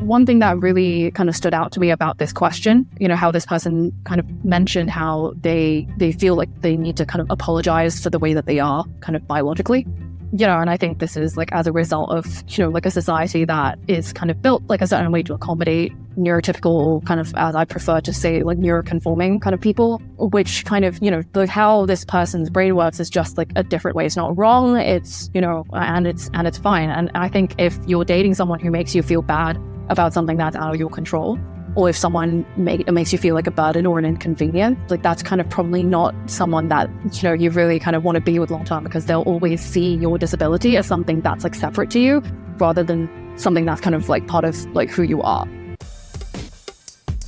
one thing that really kind of stood out to me about this question, you know, how this person kind of mentioned how they they feel like they need to kind of apologize for the way that they are kind of biologically you know, and I think this is like as a result of, you know, like a society that is kind of built like a certain way to accommodate neurotypical kind of, as I prefer to say, like neuroconforming kind of people, which kind of, you know, like how this person's brain works is just like a different way. It's not wrong. It's, you know, and it's, and it's fine. And I think if you're dating someone who makes you feel bad about something that's out of your control, or if someone make, makes you feel like a burden or an inconvenience, like that's kind of probably not someone that you know you really kind of want to be with long term because they'll always see your disability as something that's like separate to you rather than something that's kind of like part of like who you are.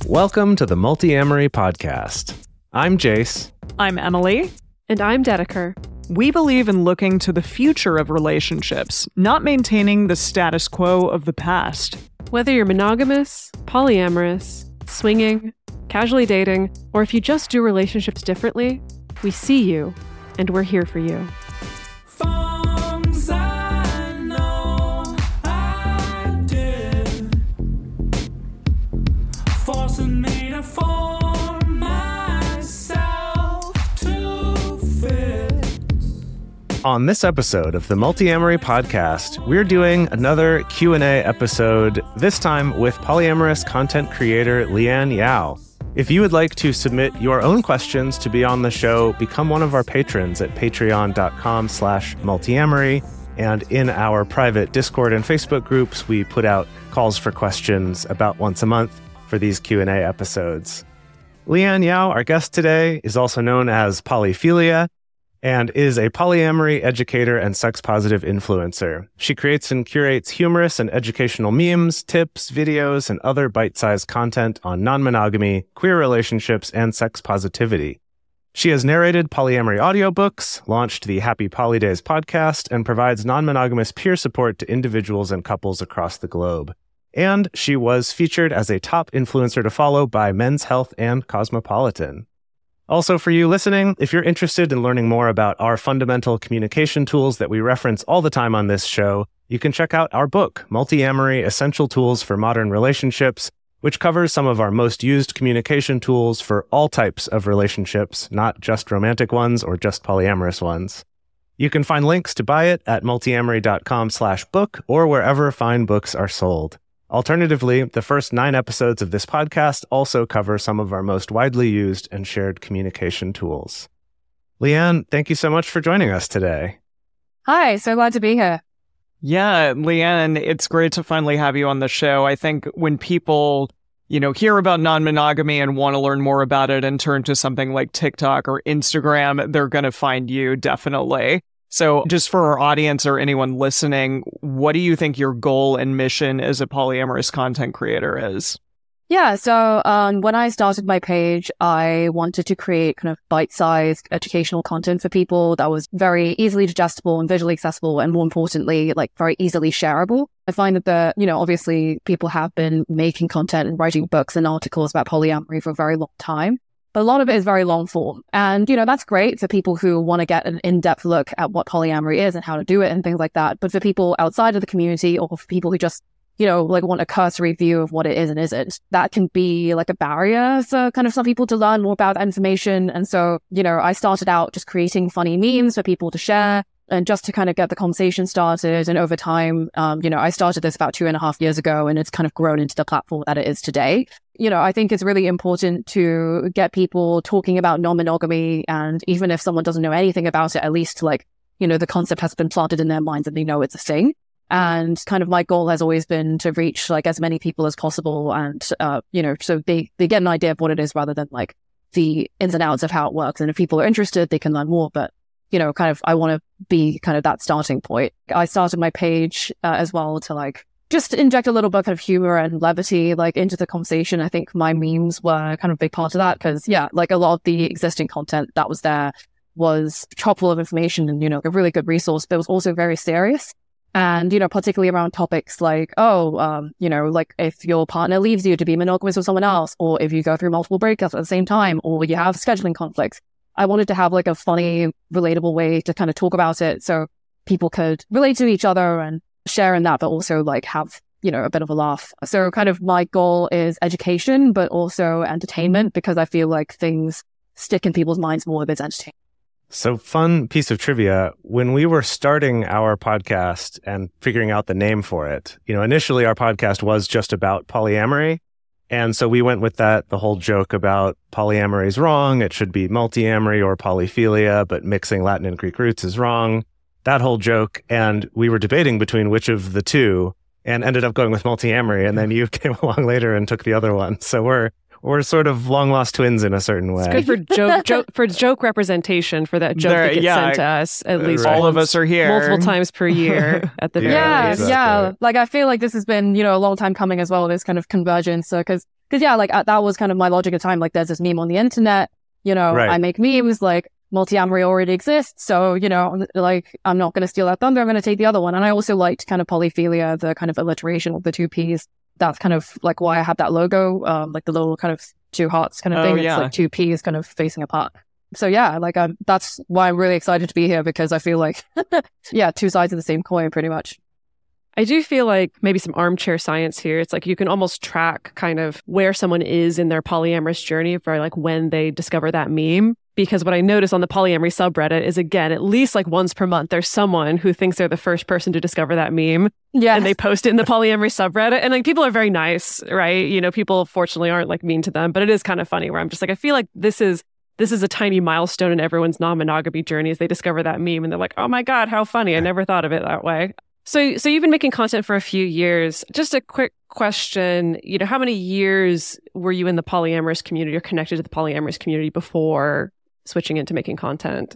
Welcome to the Multiamory podcast. I'm Jace. I'm Emily. And I'm Dedeker. We believe in looking to the future of relationships, not maintaining the status quo of the past. Whether you're monogamous, polyamorous, swinging, casually dating, or if you just do relationships differently, we see you and we're here for you. On this episode of the Multiamory podcast, we're doing another Q&A episode, this time with polyamorous content creator Leanne Yau. If you would like to submit your own questions to be on the show, become one of our patrons at patreon.com slash multiamory. And in our private Discord and Facebook groups, we put out calls for questions about once a month for these Q&A episodes. Leanne Yau, our guest today, is also known as Polyphilia and is a polyamory educator and sex positive influencer. She creates and curates humorous and educational memes, tips, videos, and other bite sized content on non monogamy, queer relationships, and sex positivity. She has narrated polyamory audiobooks, launched the Happy Polydays podcast, and provides non monogamous peer support to individuals and couples across the globe. And she was featured as a top influencer to follow by Men's Health and Cosmopolitan. Also, for you listening, if you're interested in learning more about our fundamental communication tools that we reference all the time on this show, you can check out our book, Multiamory Essential Tools for Modern Relationships, which covers some of our most used communication tools for all types of relationships, not just romantic ones or just polyamorous ones. You can find links to buy it at multiamory.com slash book or wherever fine books are sold. Alternatively, the first nine episodes of this podcast also cover some of our most widely used and shared communication tools. Leanne, thank you so much for joining us today. Hi, so glad to be here. Yeah, Leanne, it's great to finally have you on the show. I think when people, you know, hear about non-monogamy and want to learn more about it and turn to something like TikTok or Instagram, they're going to find you definitely. So, just for our audience or anyone listening, what do you think your goal and mission as a polyamorous content creator is? Yeah, so um, when I started my page, I wanted to create kind of bite-sized educational content for people that was very easily digestible and visually accessible, and more importantly, like very easily shareable. I find that the, you know, obviously people have been making content and writing books and articles about polyamory for a very long time but a lot of it is very long form. And, you know, that's great for people who want to get an in-depth look at what polyamory is and how to do it and things like that. But for people outside of the community or for people who just, you know, like want a cursory view of what it is and isn't, that can be like a barrier for kind of some people to learn more about that information. And so, you know, I started out just creating funny memes for people to share and just to kind of get the conversation started. And over time, um, you know, I started this about two and a half years ago and it's kind of grown into the platform that it is today. You know, I think it's really important to get people talking about non-monogamy. And even if someone doesn't know anything about it, at least like, you know, the concept has been planted in their minds and they know it's a thing. And kind of my goal has always been to reach like as many people as possible. And, uh, you know, so they, they get an idea of what it is rather than like the ins and outs of how it works. And if people are interested, they can learn more. But you know, kind of, I want to be kind of that starting point. I started my page uh, as well to like just inject a little bit of humor and levity like into the conversation. I think my memes were kind of a big part of that because yeah, like a lot of the existing content that was there was chock full of information and, you know, a really good resource, but it was also very serious. And, you know, particularly around topics like, oh, um, you know, like if your partner leaves you to be monogamous with someone else, or if you go through multiple breakups at the same time, or you have scheduling conflicts, I wanted to have like a funny, relatable way to kind of talk about it so people could relate to each other and share in that, but also like have you know, a bit of a laugh. So kind of my goal is education, but also entertainment mm-hmm. because I feel like things stick in people's minds more if it's entertainment. So, fun piece of trivia. When we were starting our podcast and figuring out the name for it, you know, initially our podcast was just about polyamory. And so we went with that, the whole joke about polyamory is wrong. It should be multiamory or polyphilia, but mixing Latin and Greek roots is wrong. That whole joke. And we were debating between which of the two and ended up going with multiamory. And then you came along later and took the other one. So we're, we're sort of long lost twins in a certain way. It's good for joke, joke for joke representation for that joke There- that gets yeah, sent to us at least right. All of us are here. multiple times per year at the Yeah, very yeah, least. exactly. yeah. Like I feel like this has been, you know, a long time coming as well. This kind of convergence. So, because, because yeah, like uh, that was kind of my logic at the time. Like, there's this meme on the internet. You know, Right. I make memes. Like, multi-amory already exists. So, you know, like I'm not going to steal that thunder. I'm going to take the other one. And I also liked kind of polyphilia, the kind of alliteration of the two P's. That's kind of like why I have that logo, um, like the little kind of two hearts kind of Oh, thing. It's yeah. like two P's kind of facing apart. So yeah, like I'm, that's why I'm really excited to be here because I feel like, yeah, two sides of the same coin pretty much. I do feel like maybe some armchair science here. It's like you can almost track kind of where someone is in their polyamorous journey for like when they discover that meme. Because what I notice on the polyamory subreddit is again, at least like once per month, there's someone who thinks they're the first person to discover that meme Yeah. and they post it in the polyamory subreddit. And like people are very nice, right? You know, people fortunately aren't like mean to them, but it is kind of funny where I'm just like, I feel like this is this is a tiny milestone in everyone's non-monogamy journey as they discover that meme and they're like, oh my God, how funny. I never thought of it that way. So so you've been making content for a few years. Just a quick question, you know, how many years were you in the polyamorous community or connected to the polyamorous community before switching into making content?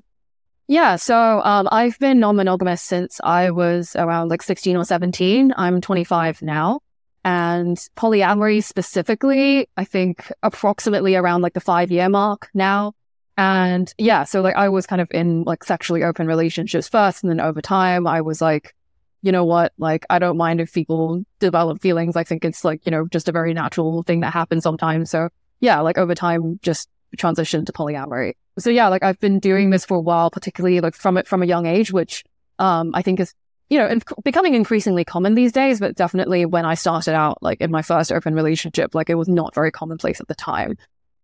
Yeah, so um, I've been non-monogamous since I was around like 16 or 17. I'm 25 now. And polyamory specifically, I think approximately around like the five year mark now. And yeah, so like I was kind of in like sexually open relationships first. And then over time, I was like, you know what? Like, I don't mind if people develop feelings. I think it's like, you know, just a very natural thing that happens sometimes. So yeah, like over time, just transitioned to polyamory. So yeah, like I've been doing this for a while, particularly like from it from a young age, which um I think is you know inc- becoming increasingly common these days. But definitely when I started out, like in my first open relationship, like it was not very commonplace at the time.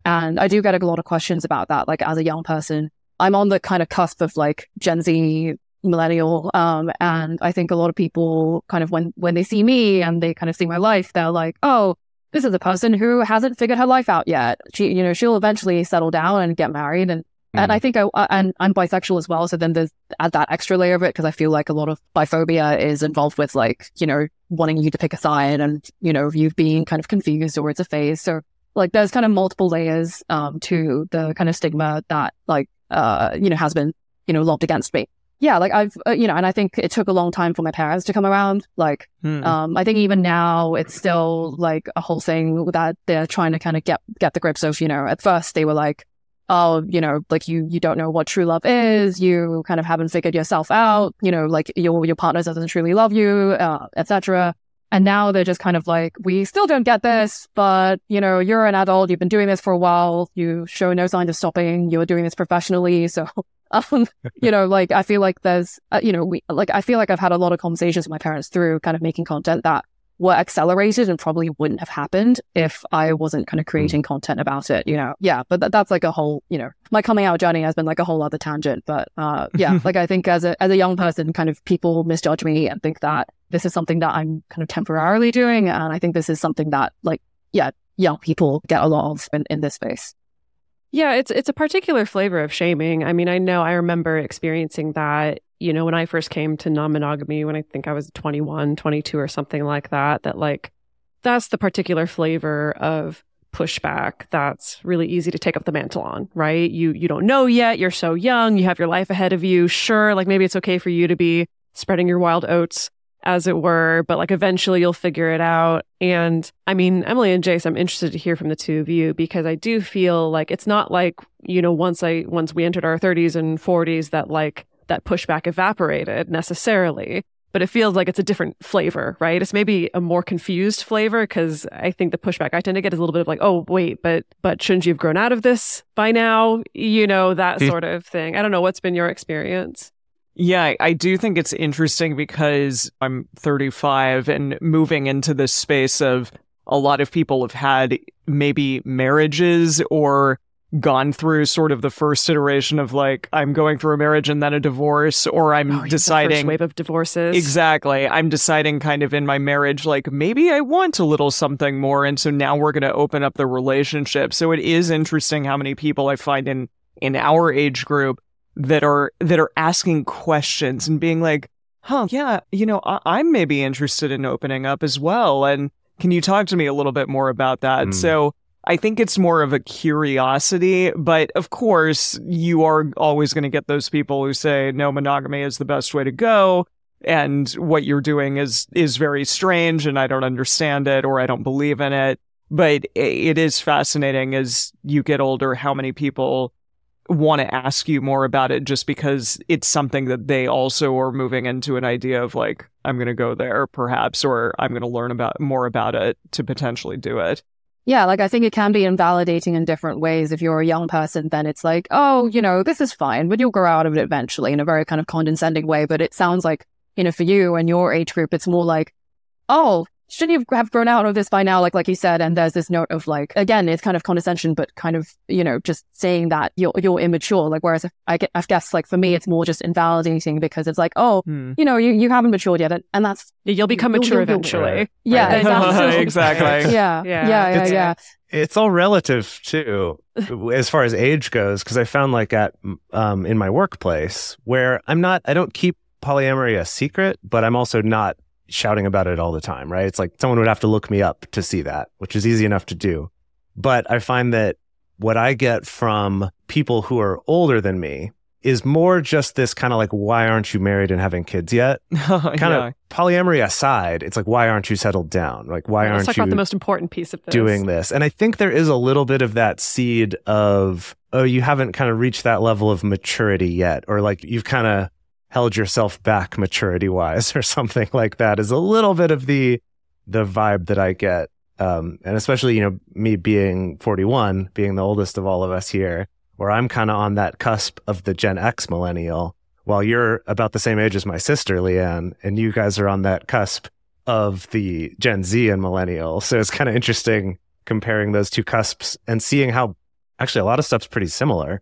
And I do get a lot of questions about that. Like as a young person, I'm on the kind of cusp of like Gen Z millennial. Um, and I think a lot of people kind of when when they see me and they kind of see my life, they're like, oh, this is a person who hasn't figured her life out yet. She, you know, she'll eventually settle down and get married. And, and I think I, I- and I'm bisexual as well. So then there's add that extra layer of it because I feel like a lot of biphobia is involved with like, you know, wanting you to pick a side and, you know, you being kind of confused or it's a phase. So like there's kind of multiple layers, um, to the kind of stigma that like, uh, you know, has been, you know, lobbed against me. Yeah. Like I've, uh, you know, and I think it took a long time for my parents to come around. Like, Hmm. um, I think even now it's still like a whole thing that they're trying to kind of get get the grips of. You know, at first they were like, "Oh, you know, like you you don't know what true love is. You kind of haven't figured yourself out. You know, like your your partner doesn't truly love you, uh, etc." And now they're just kind of like, "We still don't get this, but you know, you're an adult. You've been doing this for a while. You show no signs of stopping. You're doing this professionally, so." Um, you know, like I feel like there's, uh, you know, we like I feel like I've had a lot of conversations with my parents through kind of making content that were accelerated and probably wouldn't have happened if I wasn't kind of creating content about it, you know. Yeah, but th- that's like a whole, you know, my coming out journey has been like a whole other tangent. But uh, yeah, like I think as a as a young person, kind of people misjudge me and think that this is something that I'm kind of temporarily doing, and I think this is something that like yeah, young people get a lot of in, in this space. Yeah, it's it's a particular flavor of shaming. I mean, I know I remember experiencing that, you know, when I first came to non-monogamy when I think I was 21, 22 or something like that, that like that's the particular flavor of pushback that's really easy to take up the mantle on, right? You you don't know yet, you're so young, you have your life ahead of you. Sure, like maybe it's okay for you to be spreading your wild oats as it were, but like eventually you'll figure it out. And I mean, Emily and Jace, I'm interested to hear from the two of you because I do feel like it's not like, you know, once I once we entered our 30s and 40s that like that pushback evaporated necessarily. But it feels like it's a different flavor, right? It's maybe a more confused flavor because I think the pushback I tend to get is a little bit of like, oh, wait, but but shouldn't you have grown out of this by now? You know, that Hmm. sort of thing. I don't know what's been your experience. Yeah, I do think it's interesting because I'm 35 and moving into this space of a lot of people have had maybe marriages or gone through sort of the first iteration of like I'm going through a marriage and then a divorce or I'm Oh, deciding the first wave of divorces. Exactly. I'm deciding kind of in my marriage, like maybe I want a little something more. And so now we're going to open up the relationship. So it is interesting how many people I find in, in our age group that are, that are asking questions and being like, huh, yeah, you know, I- I'm maybe interested in opening up as well. And can you talk to me a little bit more about that? Mm. So I think it's more of a curiosity, but of course, you are always going to get those people who say no monogamy is the best way to go and what you're doing is is very strange and I don't understand it or I don't believe in it. But it is fascinating as you get older how many people want to ask you more about it just because it's something that they also are moving into an idea of like I'm going to go there perhaps or I'm going to learn about more about it to potentially do it. Yeah, like I think it can be invalidating in different ways. If you're a young person, then it's like, oh, you know, this is fine, but you'll grow out of it eventually in a very kind of condescending way. But it sounds like, you know, for you and your age group, it's more like, oh, shouldn't you have grown out of this by now? Like, like you said, and there's this note of like, again, it's kind of condescension, but kind of, you know, just saying that you're you're immature. Like, whereas I, get, I guess, like for me, it's more just invalidating because it's like, oh, Hmm. you know, you, you haven't matured yet, and, and that's You'll become You'll- mature you'll- you'll- eventually. yeah, Right. exactly. exactly. yeah, Yeah. yeah, yeah, It's- yeah. it's all relative too as far as age goes because i found like at um in my workplace where i'm not i don't keep polyamory a secret but i'm also not shouting about it all the time right it's like someone would have to look me up to see that which is easy enough to do but i find that what i get from people who are older than me is more just this kind of like why aren't you married and having kids yet kind Yeah. of polyamory aside it's like why aren't you settled down like why Let's aren't talk you about the most important piece of this. doing this. And I think there is a little bit of that seed of, oh, you haven't kind of reached that level of maturity yet, or like you've kind of held yourself back maturity wise or something like that is a little bit of the the vibe that I get. Um, and especially, you know, me being 41, being the oldest of all of us here, where I'm kind of on that cusp of the Gen X millennial, while you're about the same age as my sister, Leanne, and you guys are on that cusp of the Gen Z and millennial. So it's kind of interesting comparing those two cusps and seeing how actually a lot of stuff's pretty similar.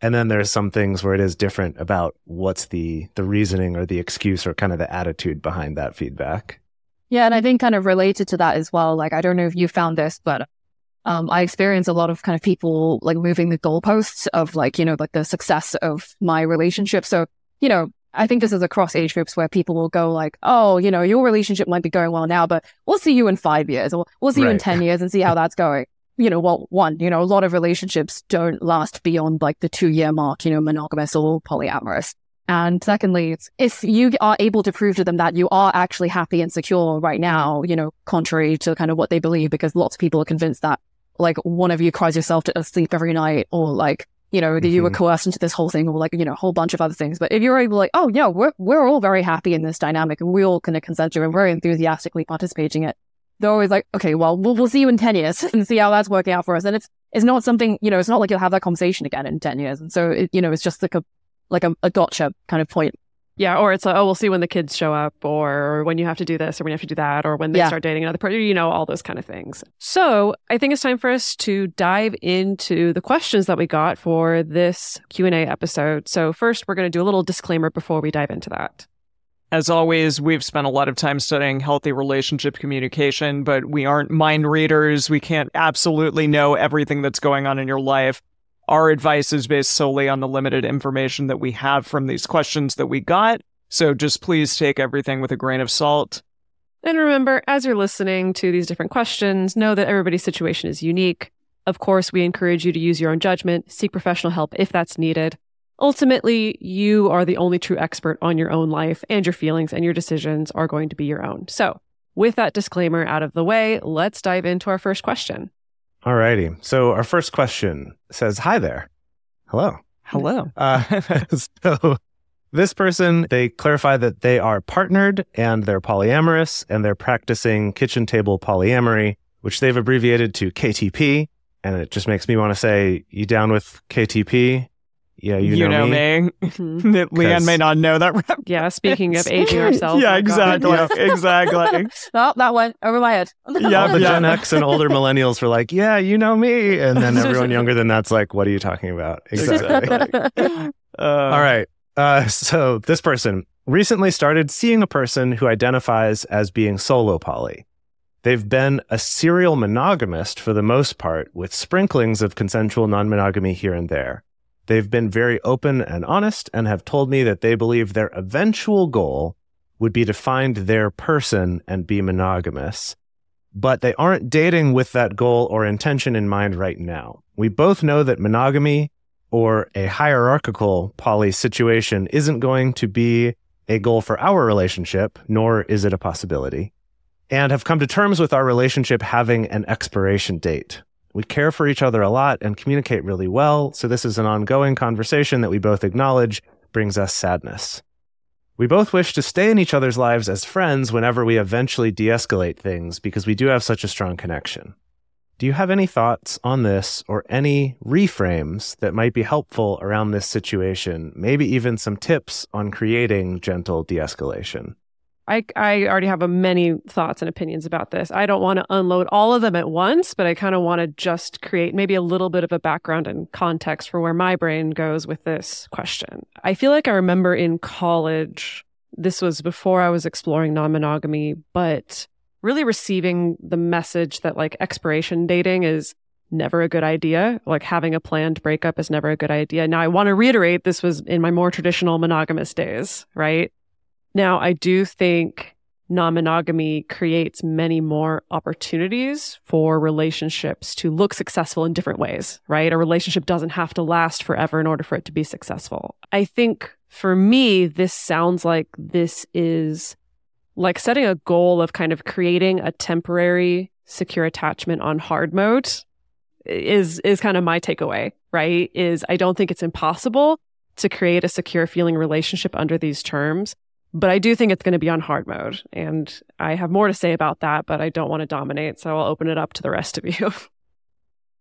And then there's some things where it is different about what's the the reasoning or the excuse or kind of the attitude behind that feedback. Yeah, and I think kind of related to that as well. Like, I don't know if you found this, but um, I experience a lot of kind of people like moving the goalposts of like, you know, like the success of my relationship. So, you know, I think this is across age groups where people will go like, oh, you know, your relationship might be going well now, but we'll see you in five years or we'll see you in 10 years and see how that's going. You know, well, one, you know, a lot of relationships don't last beyond like the two year mark, you know, monogamous or polyamorous. And secondly, if you are able to prove to them that you are actually happy and secure right now, you know, contrary to kind of what they believe, because lots of people are convinced that like one of you cries yourself to sleep every night or like, you know, that you were Mhm. coerced into this whole thing or like, you know, a whole bunch of other things. But if you're able like, oh, yeah, we're, we're all very happy in this dynamic and we all kind of consent to and we're enthusiastically participating in it. They're always like, okay, well, we'll, we'll see you in 10 years and see how that's working out for us. And it's, it's not something, you know, it's not like you'll have that conversation again in 10 years. And so, it, you know, it's just like a, like a, a gotcha kind of point. Yeah, or it's like, oh, we'll see when the kids show up, or when you have to do this, or when you have to do that, or when they Yeah. start dating another person, you know, all those kind of things. So I think it's time for us to dive into the questions that we got for this Q&A episode. So first, we're going to do a little disclaimer before we dive into that. As always, we've spent a lot of time studying healthy relationship communication, but we aren't mind readers. We can't absolutely know everything that's going on in your life. Our advice is based solely on the limited information that we have from these questions that we got. So just please take everything with a grain of salt. And remember, as you're listening to these different questions, know that everybody's situation is unique. Of course, we encourage you to use your own judgment, seek professional help if that's needed. Ultimately, you are the only true expert on your own life, and your feelings and your decisions are going to be your own. So, with that disclaimer out of the way, let's dive into our first question. Alrighty. So our first question says, Hi there. Hello. Hello. Uh, so this person, they clarify that they are partnered and they're polyamorous and they're practicing kitchen table polyamory, which they've abbreviated to KTP. And it just makes me want to say, you down with KTP? Yeah, you, You, know, know, me. me. Mhm. Leanne may not know that. reference. Yeah, speaking of aging ourselves. yeah, oh God. exactly. Exactly. oh, that went over my head. Yeah, All the. Gen X and older millennials were like, "Yeah, you know me," and then everyone younger than that's like, "What are you talking about?" Exactly. Uh, All right. Uh, so this person recently started seeing a person who identifies as being solo poly. They've been a serial monogamist for the most part, with sprinklings of consensual non monogamy here and there. They've been very open and honest and have told me that they believe their eventual goal would be to find their person and be monogamous. But they aren't dating with that goal or intention in mind right now. We both know that monogamy or a hierarchical poly situation isn't going to be a goal for our relationship, nor is it a possibility, and have come to terms with our relationship having an expiration date. We care for each other a lot and communicate really well, so this is an ongoing conversation that we both acknowledge brings us sadness. We both wish to stay in each other's lives as friends whenever we eventually de escalate things because we do have such a strong connection. Do you have any thoughts on this or any reframes that might be helpful around this situation? Maybe even some tips on creating gentle de escalation? I, I already have a many thoughts and opinions about this. I don't want to unload all of them at once, but I kind of want to just create maybe a little bit of a background and context for where my brain goes with this question. I feel like I remember in college, this was before I was exploring non monogamy, but really receiving the message that like expiration dating is never a good idea. Like having a planned breakup is never a good idea. Now, I want to reiterate this was in my more traditional monogamous days, right? Now, I do think non monogamy creates many more opportunities for relationships to look successful in different ways, right? A relationship doesn't have to last forever in order for it to be successful. I think for me, this sounds like this is like setting a goal of kind of creating a temporary secure attachment on hard mode is is kind of my takeaway, right? Is I don't think it's impossible to create a secure feeling relationship under these terms, but I do think it's going to be on hard mode. And I have more to say about that, but I don't want to dominate, so I'll open it up to the rest of you.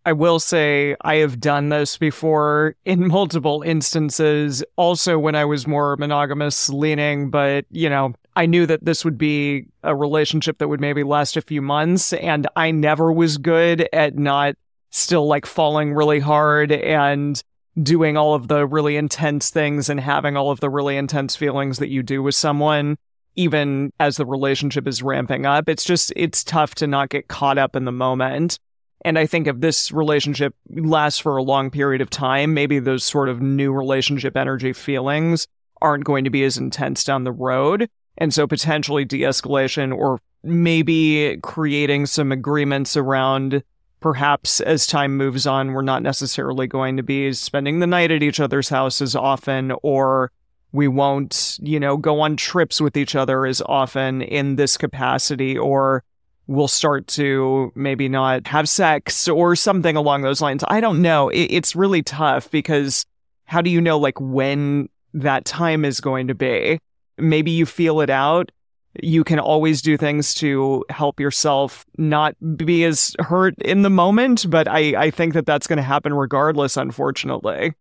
I will say I have done this before in multiple instances, also when I was more monogamous leaning, but you know, I knew that this would be a relationship that would maybe last a few months, and I never was good at not still like falling really hard and doing all of the really intense things and having all of the really intense feelings that you do with someone even as the relationship is ramping up it's just it's tough to not get caught up in the moment and I think if this relationship lasts for a long period of time, maybe those sort of new relationship energy feelings aren't going to be as intense down the road. And so potentially de escalation or maybe creating some agreements around perhaps as time moves on, we're not necessarily going to be spending the night at each other's house as often, or we won't, you know, go on trips with each other as often in this capacity, or we'll start to maybe not have sex or something along those lines. I don't know. It, it's really tough because how do you know like when that time is going to be? Maybe you feel it out. You can always do things to help yourself not be as hurt in the moment, but I, I think that that's going to happen regardless, unfortunately.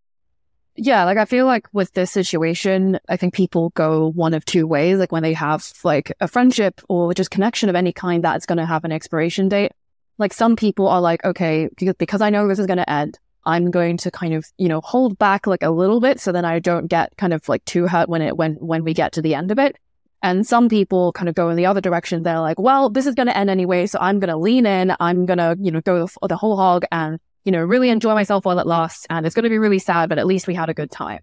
Yeah, like I feel like with this situation, I think people go one of two ways. Like when they have like a friendship or just connection of any kind that's going to have an expiration date. Like some people are like, okay, because- I know this is going to end, I'm going to kind of, you know, hold back like a little bit so then I don't get kind of like too hurt when it when when we get to the end of it. And some people kind of go in the other direction. They're like, well, this is going to end anyway, so I'm going to lean in. I'm going to, you know, go the, the whole hog and you know, really enjoy myself while it lasts. And it's going to be really sad, but at least we had a good time.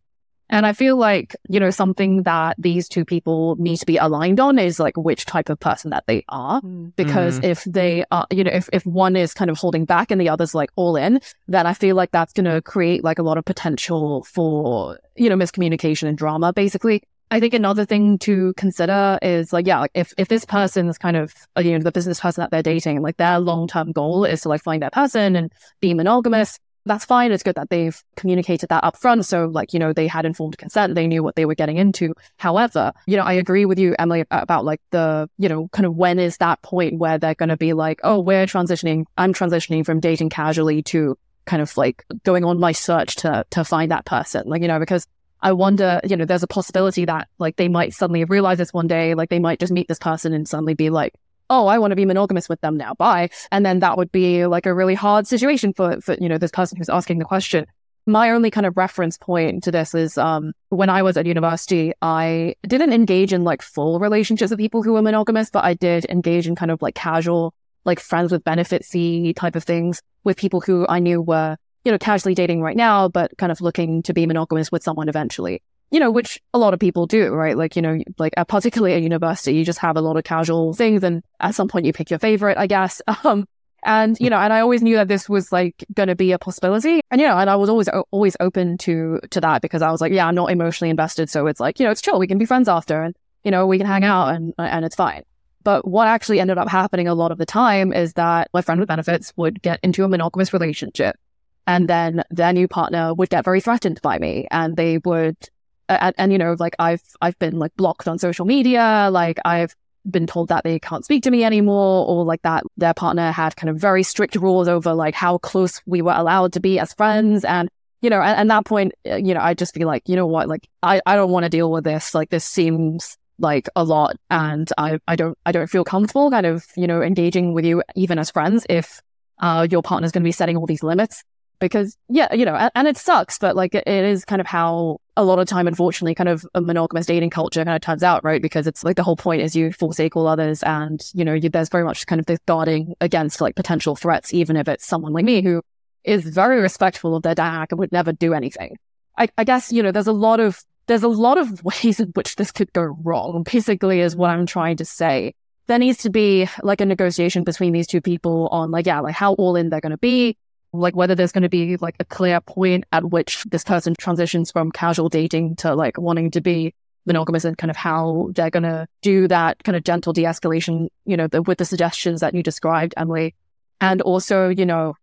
And I feel like, you know, something that these two people need to be aligned on is like which type of person that they are. Mm-hmm. Because mm-hmm. if they are, you know, if, if one is kind of holding back and the other's like all in, then I feel like that's going to create like a lot of potential for, you know, miscommunication and drama, basically. I think another thing to consider is like, yeah, like if, if this person is kind of, uh, you know, the business person that they're dating, like their long term goal is to like find that person and be monogamous, that's fine. It's good that they've communicated that up front. So, like, you know, they had informed consent, they knew what they were getting into. However, you know, I agree with you, Emily, about like the, you know, kind of when is that point where they're going to be like, oh, we're transitioning, I'm transitioning from dating casually to kind of like going on my search to to find that person. Like, you know, because I wonder, you know, there's a possibility that like they might suddenly realize this one day, like they might just meet this person and suddenly be like, oh, I want to be monogamous with them now. Bye. And then that would be like a really hard situation for, for, you know, this person who's asking the question. My only kind of reference point to this is um, when I was at university, I didn't engage in like full relationships with people who were monogamous, but I did engage in kind of like casual, like friends with benefit fee type of things with people who I knew were, you know, casually dating right now, but kind of looking to be monogamous with someone eventually you know, which a lot of people do, right? Like, you know, like particularly at university, you just have a lot of casual things. And at some point you pick your favorite, I guess. Um, and, you know, and I always knew that this was like going to be a possibility. And, you know, and I was always, always open to, to that because I was like, yeah, I'm not emotionally invested. So it's like, you know, it's chill. We can be friends after and, you know, we can hang out and, and it's fine. But what actually ended up happening a lot of the time is that my friend with benefits would get into a monogamous relationship. And then their new partner would get very threatened by me. And they would and, and, you know, like I've I've been like blocked on social media, like I've been told that they can't speak to me anymore, or like that their partner had kind of very strict rules over like how close we were allowed to be as friends, and you know, at, at that point, uh, you know, I just feel like, you know what, like I I don't want to deal with this. Like this seems like a lot, and I I don't I don't feel comfortable kind of you know engaging with you even as friends if uh, your partner's going to be setting all these limits because yeah, you know, and, it sucks, but like it, is kind of how a lot of time, unfortunately, kind of a monogamous dating culture kind of turns out, right? Because it's like the whole point is you forsake all others, and you know, you, there's very much kind of this guarding against like potential threats, even if it's someone like me who is very respectful of their dad and would never do anything. I, I guess you know, there's a lot of there's a lot of ways in which this could go wrong. Basically, is what I'm trying to say. There needs to be like a negotiation between these two people on like yeah, like how all in they're going to be like whether there's going to be like a clear point at which this person transitions from casual dating to like wanting to be monogamous and kind of how they're going to do that kind of gentle de-escalation, you know, the, with the suggestions that you described, Emily. And also, you know,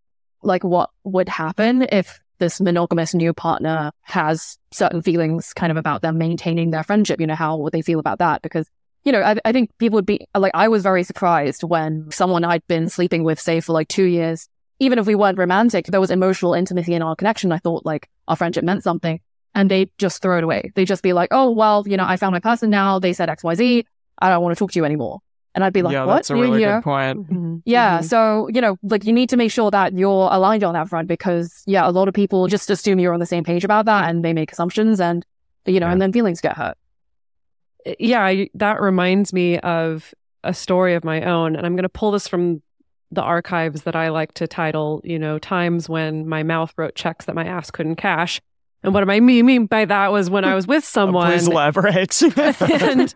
like what would happen if this monogamous new partner has certain feelings kind of about them maintaining their friendship, you know, how would they feel about that? Because, you know, I, I think people would be like, I was very surprised when someone I'd been sleeping with, say, for like two years, even if we weren't romantic, there was emotional intimacy in our connection. I thought like our friendship meant something. And they just throw it away. They just be like, oh, well, you know, I found my person now. They said XYZ. I don't want to talk to you anymore. And I'd be like, yeah, what? that's a really you, good point. Mm-hmm. Yeah. Mm-hmm. So, you know, like you need to make sure that you're aligned on that front because, yeah, a lot of people just assume you're on the same page about that and they make assumptions and, you know, yeah. and then feelings get hurt. Yeah. I, that reminds me of a story of my own. And I'm going to pull this from the archives that I like to title, you know, times when my mouth wrote checks that my ass couldn't cash. And what am I mean by that was when I was with someone. Please elaborate. and,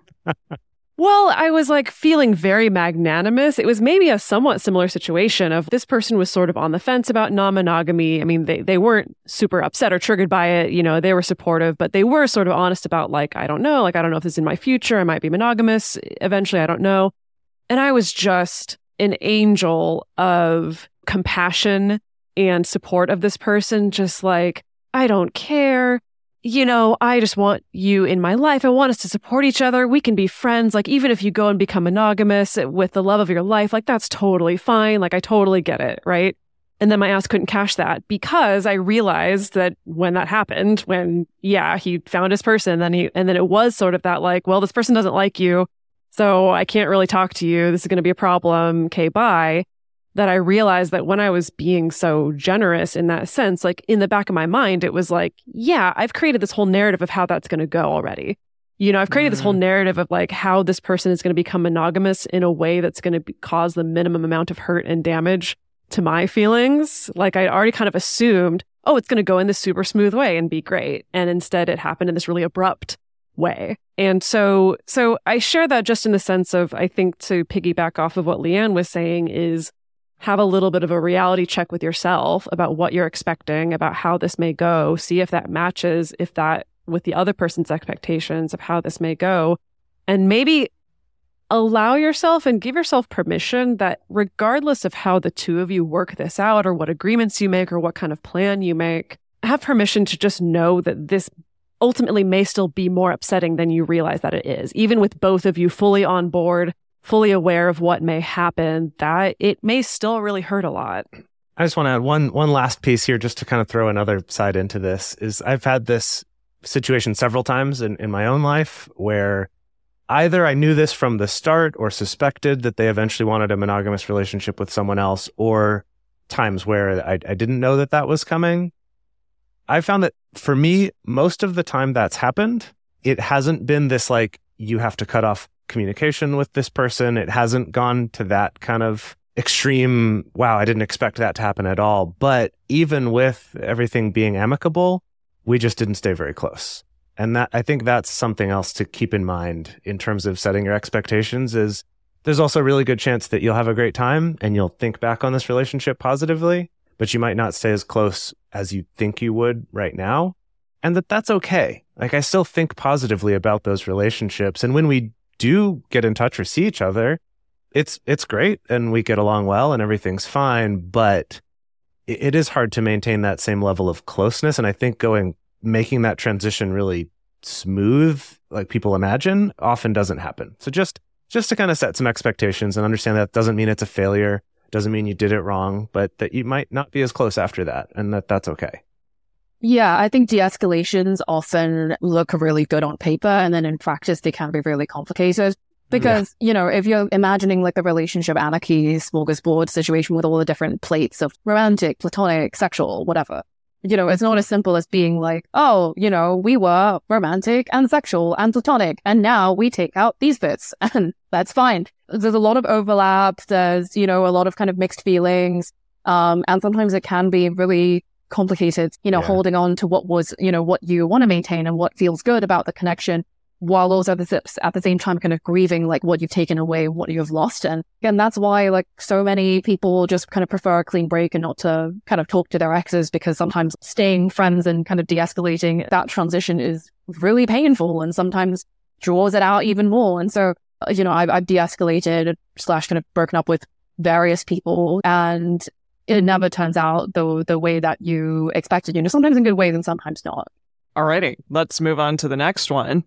well, I was like feeling very magnanimous. It was maybe a somewhat similar situation of this person was sort of on the fence about non-monogamy. I mean, they, they weren't super upset or triggered by it. You know, they were supportive, but they were sort of honest about like, I don't know, like, I don't know if this is in my future. I might be monogamous eventually. I don't know. And I was just an angel of compassion and support of this person, just like, I don't care. You know, I just want you in my life. I want us to support each other. We can be friends. Like, even if you go and become monogamous with the love of your life, like, that's totally fine. Like, I totally get it. Right. And then my ass couldn't cash that because I realized that when that happened, when, yeah, he found his person, then he, and then it was sort of that like, well, this person doesn't like you. So I can't really talk to you. This is going to be a problem. Okay, bye. That I realized that when I was being so generous in that sense, like in the back of my mind, it was like, yeah, I've created this whole narrative of how that's going to go already. You know, I've created mm. this whole mm. narrative of like how this person is going to become monogamous in a way that's going to cause the minimum amount of hurt and damage to my feelings. Like I already kind of assumed, oh, it's going to go in this super smooth way and be great. And instead it happened in this really abrupt way. And so, so I share that just in the sense of, I think to piggyback off of what Leanne was saying is have a little bit of a reality check with yourself about what you're expecting, about how this may go. See if that matches, if that with the other person's expectations of how this may go. And maybe allow yourself and give yourself permission that regardless of how the two of you work this out or what agreements you make or what kind of plan you make, have permission to just know that this ultimately may still be more upsetting than you realize that it is. Even with both of you fully on board, fully aware of what may happen, that it may still really hurt a lot. I just want to add one one last piece here just to kind of throw another side into this is I've had this situation several times in, in my own life where either I knew this from the start or suspected that they eventually wanted a monogamous relationship with someone else, or times where I, I didn't know that that was coming. I found that for me, most of the time that's happened, it hasn't been this like, you have to cut off communication with this person. It hasn't gone to that kind of extreme, wow, I didn't expect that to happen at all. But even with everything being amicable, we just didn't stay very close. And that I think that's something else to keep in mind in terms of setting your expectations is there's also a really good chance that you'll have a great time and you'll think back on this relationship positively, but you might not stay as close as you think you would right now. And that that's okay. Like I still think positively about those relationships. And when we do get in touch or see each other, it's it's great and we get along well and everything's fine, but it, it is hard to maintain that same level of closeness. And I think going making that transition really smooth, like people imagine, often doesn't happen. So just just to kind of set some expectations and understand that doesn't mean it's a failure, doesn't mean you did it wrong, but that you might not be as close after that, and that that's okay. Yeah, I think de-escalations often look really good on paper, and then in practice they can be really complicated. Because, yeah. you know, if you're imagining like a relationship anarchy smorgasbord situation with all the different plates of romantic, platonic, sexual, whatever, you know, it's not as simple as being like, oh, you know, we were romantic and sexual and platonic, and now we take out these bits, and that's fine. There's a lot of overlap. There's, you know, a lot of kind of mixed feelings. Um, and sometimes it can be really complicated, you know, yeah. holding on to what was, you know, what you want to maintain and what feels good about the connection while also at the, at the same time kind of grieving like what you've taken away, what you've lost. And again, that's why like so many people just kind of prefer a clean break and not to kind of talk to their exes because sometimes staying friends and kind of de-escalating that transition is really painful and sometimes draws it out even more. And so, uh, you know, I've, I've de-escalated slash kind of broken up with various people and it never turns out the the way that you expected. You know, sometimes in good ways and sometimes not. Alrighty, let's move on to the next one.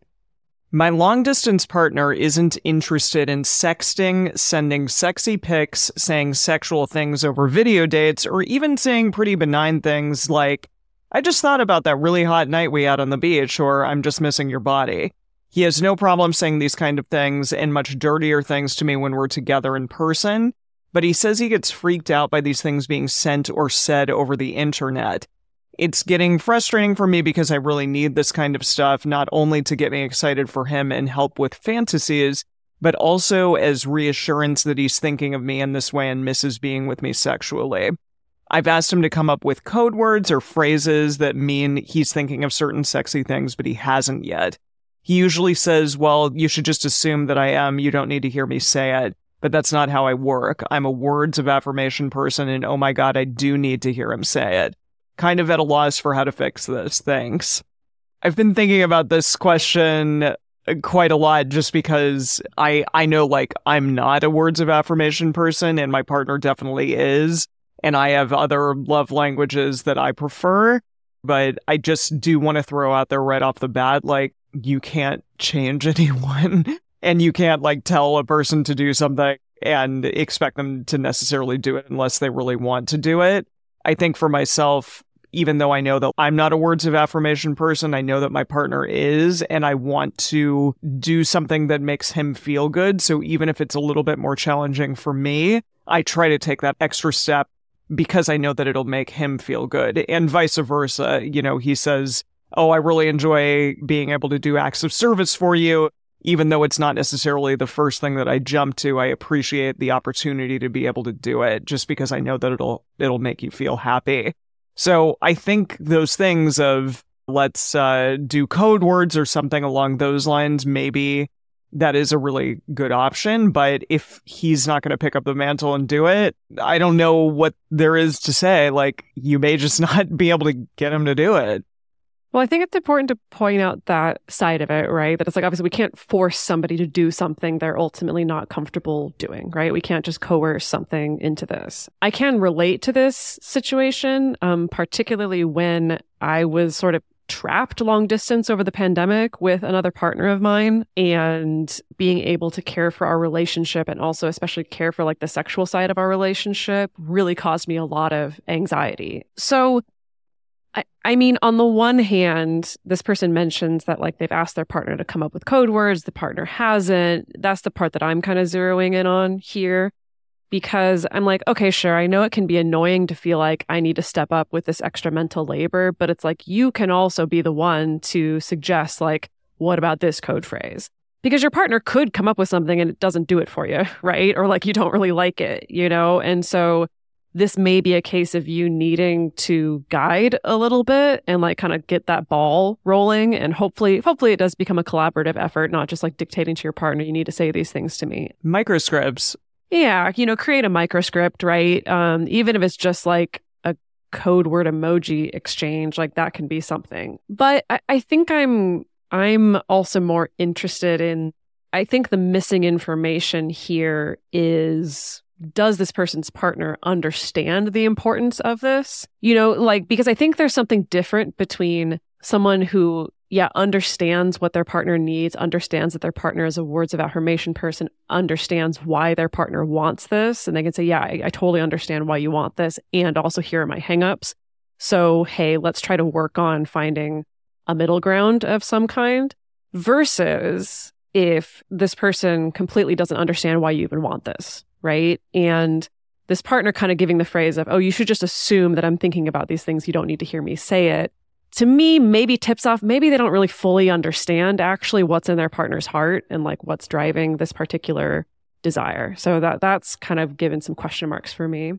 My long distance partner isn't interested in sexting, sending sexy pics, saying sexual things over video dates, or even saying pretty benign things like, I just thought about that really hot night we had on the beach, or I'm just missing your body. He has no problem saying these kind of things and much dirtier things to me when we're together in person, but he says he gets freaked out by these things being sent or said over the internet. It's getting frustrating for me because I really need this kind of stuff, not only to get me excited for him and help with fantasies, but also as reassurance that he's thinking of me in this way and misses being with me sexually. I've asked him to come up with code words or phrases that mean he's thinking of certain sexy things, but he hasn't yet. He usually says, Well, you should just assume that I am. You don't need to hear me say it. But that's not how I work. I'm a words of affirmation person, and oh my God, I do need to hear him say it kind of at a loss for how to fix this. Thanks. I've been thinking about this question uh, quite a lot just because I I know like I'm not a words of affirmation person and my partner definitely is and I have other love languages that I prefer but I just do want to throw out there right off the bat like you can't change anyone and you can't like tell a person to do something and expect them to necessarily do it unless they really want to do it. I think for myself even though I know that I'm not a words of affirmation person, I know that my partner is, and I want to do something that makes him feel good. So even if it's a little bit more challenging for me, I try to take that extra step because I know that it'll make him feel good and vice versa. You know, he says, Oh, I really enjoy being able to do acts of service for you. Even though it's not necessarily the first thing that I jump to, I appreciate the opportunity to be able to do it just because I know that it'll, it'll make you feel happy. So I think those things of let's uh, do code words or something along those lines, maybe that is a really good option. But if he's not going to pick up the mantle and do it, I don't know what there is to say. Like, you may just not be able to get him to do it. Well, I think it's important to point out that side of it, right? That it's like obviously we can't force somebody to do something they're ultimately not comfortable doing, right? We can't just coerce something into this. I can relate to this situation, um, particularly when I was sort of trapped long distance over the pandemic with another partner of mine and being able to care for our relationship and also especially care for like the sexual side of our relationship really caused me a lot of anxiety. So I, mean, on the one hand, this person mentions that like they've asked their partner to come up with code words, the partner hasn't. That's the part that I'm kind of zeroing in on here because I'm like, okay, sure, I know it can be annoying to feel like I need to step up with this extra mental labor, but it's like you can also be the one to suggest, like, what about this code phrase? Because your partner could come up with something and it doesn't do it for you, right? Or like you don't really like it, you know? And so this may be a case of you needing to guide a little bit and like kind of get that ball rolling and hopefully hopefully it does become a collaborative effort not just like dictating to your partner you need to say these things to me microscripts yeah, you know, create a microscript, right? Um, even if it's just like a code word emoji exchange, like that can be something. But I, I think I'm I'm also more interested in I think the missing information here is does this person's partner understand the importance of this? You know, like because I think there's something different between someone who yeah, understands what their partner needs, understands that their partner is a words of affirmation person, understands why their partner wants this. And they can say, yeah, I, I totally understand why you want this. And also here are my hangups. So, hey, let's try to work on finding a middle ground of some kind versus if this person completely doesn't understand why you even want this, right? And this partner kind of giving the phrase of, oh, you should just assume that I'm thinking about these things. You don't need to hear me say it to me maybe tips off maybe they don't really fully understand actually what's in their partner's heart and like what's driving this particular desire. So that that's kind of given some question marks for me.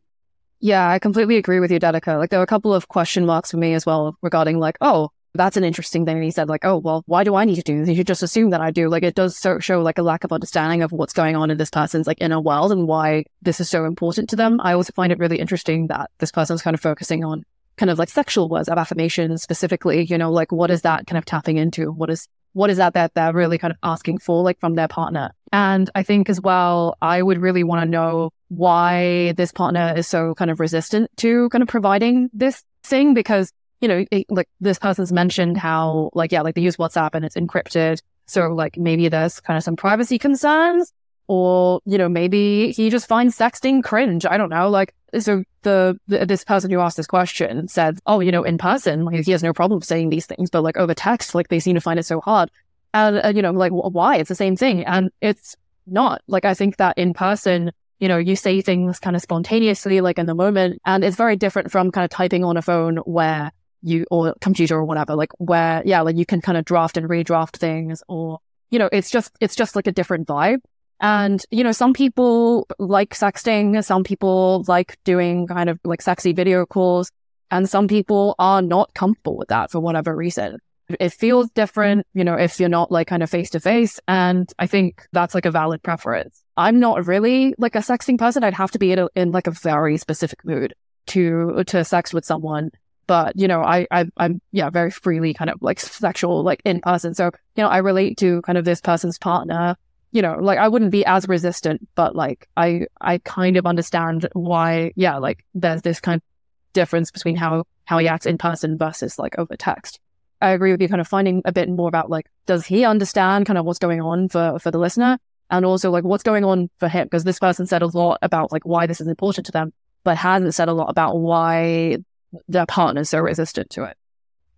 Yeah, I completely agree with you, Dedeker. Like there were a couple of question marks for me as well regarding like, oh, that's an interesting thing. And he said like, oh, well, why do I need to do this? You should just assume that I do. Like it does so, show like a lack of understanding of what's going on in this person's like inner world and why this is so important to them. I also find it really interesting that this person's kind of focusing on kind of like sexual words of affirmation specifically, you know, like what is that kind of tapping into? What is what is that that they're really kind of asking for like from their partner? And I think as well, I would really want to know why this partner is so kind of resistant to kind of providing this thing because, you know, it, like this person's mentioned how like, yeah, like they use WhatsApp and it's encrypted. So like maybe there's kind of some privacy concerns or, you know, maybe he just finds sexting cringe. I don't know. Like, so the, the, this person who asked this question said, "Oh, you know, in person, like he has no problem saying these things, but like over text, like they seem to find it so hard." And uh, you know, like why? It's the same thing, and it's not. Like I think that in person, you know, you say things kind of spontaneously, like in the moment, and it's very different from kind of typing on a phone where you or computer or whatever, like where yeah, like you can kind of draft and redraft things, or you know, it's just it's just like a different vibe. And, you know, some people like sexting, some people like doing kind of like sexy video calls, and some people are not comfortable with that for whatever reason. It feels different, you know, if you're not like kind of face to face. And I think that's like a valid preference. I'm not really like a sexting person. I'd have to be in, a, in like a very specific mood to, to sex with someone. But, you know, I, I, I'm, yeah, very freely kind of like sexual, like in person. So, you know, I relate to kind of this person's partner you know, like I wouldn't be as resistant, but like I I kind of understand why, yeah, like there's this kind of difference between how how he acts in person versus like over text. I agree with you kind of finding a bit more about like does he understand kind of what's going on for for the listener and also like what's going on for him because this person said a lot about like why this is important to them but hasn't said a lot about why their partner's so resistant to it.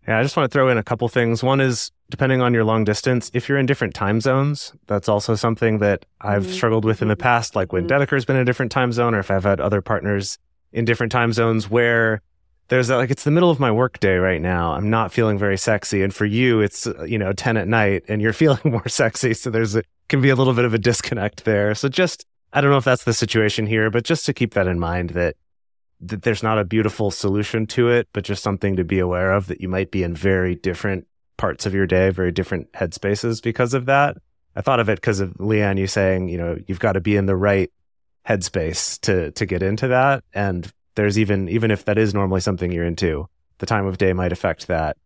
Yeah, I just want to throw in a couple things. One is depending on your long distance, if you're in different time zones, that's also something that I've mm-hmm. struggled with in the past, like when mm-hmm. Dedeker's been in a different time zone, or if I've had other partners in different time zones where there's a, like it's the middle of my workday right now. I'm not feeling very sexy, and for you, it's you know 10 at night, and you're feeling more sexy. So there's a, can be a little bit of a disconnect there. So just I don't know if that's the situation here, but just to keep that in mind that that there's not a beautiful solution to it, but just something to be aware of that you might be in very different parts of your day, very different headspaces because of that. I thought of it because of Leanne, you saying, you know, you've got to be in the right headspace to to get into that. And there's even even if that is normally something you're into, the time of day might affect that.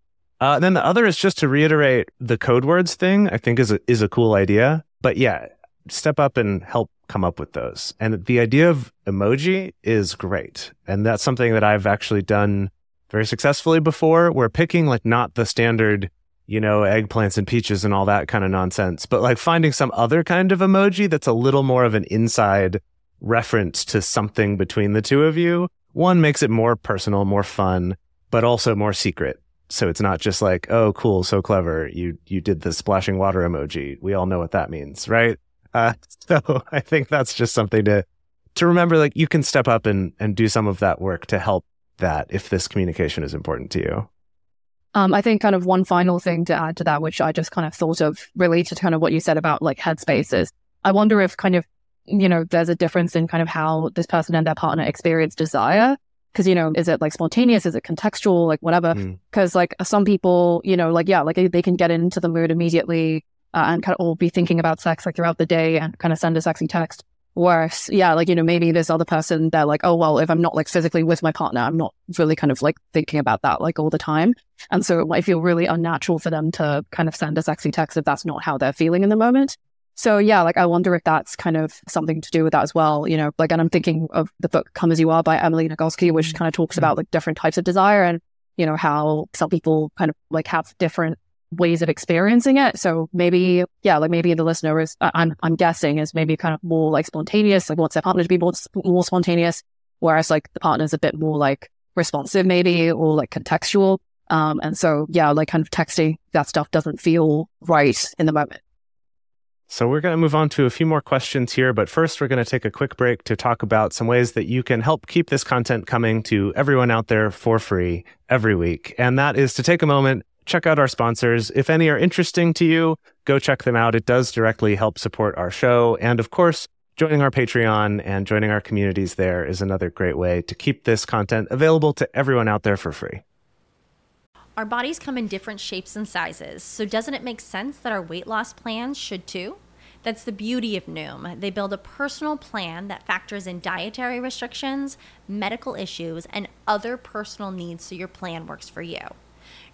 Uh, then the other is just to reiterate the code words thing. I think is a, is a cool idea. But yeah, step up and help come up with those. And the idea of emoji is great. And that's something that I've actually done very successfully before, where picking like not the standard, you know, eggplants and peaches and all that kind of nonsense, but like finding some other kind of emoji that's a little more of an inside reference to something between the two of you. One makes it more personal, more fun, but also more secret. So it's not just like, oh, cool, so clever. You you did the splashing water emoji. We all know what that means, right? Uh, so I think that's just something to to remember. Like you can step up and and do some of that work to help that if this communication is important to you. Um, I think kind of one final thing to add to that, which I just kind of thought of related to kind of what you said about like headspaces. I wonder if kind of you know there's a difference in kind of how this person and their partner experience desire because you know is it like spontaneous is it contextual like whatever because mm. like some people you know like yeah like they can get into the mood immediately uh, and kind of all be thinking about sex like throughout the day and kind of send a sexy text Whereas, yeah, like, you know, maybe this other person, they're like, oh, well, if I'm not like physically with my partner, I'm not really kind of like thinking about that like all the time. And so it might feel really unnatural for them to kind of send a sexy text if that's not how they're feeling in the moment. So yeah, like I wonder if that's kind of something to do with that as well. You know, like, and I'm thinking of the book Come As You Are by Emily Nagoski, which mm-hmm. kind of talks mm-hmm. about like different types of desire and, you know, how some people kind of like have different ways of experiencing it. So maybe, yeah, like maybe the listener is, I'm, I'm guessing is maybe kind of more like spontaneous, like wants their partner to be more, more spontaneous. Whereas like the partner's a bit more like responsive maybe or like contextual. Um, and so, yeah, like kind of texting that stuff doesn't feel right in the moment. So we're going to move on to a few more questions here, but first we're going to take a quick break to talk about some ways that you can help keep this content coming to everyone out there for free every week. And that is to take a moment, check out our sponsors. If any are interesting to you, go check them out. It does directly help support our show. And of course, joining our Patreon and joining our communities there is another great way to keep this content available to everyone out there for free. Our bodies come in different shapes and sizes, so doesn't it make sense that our weight loss plans should too? That's the beauty of Noom. They build a personal plan that factors in dietary restrictions, medical issues, and other personal needs so your plan works for you.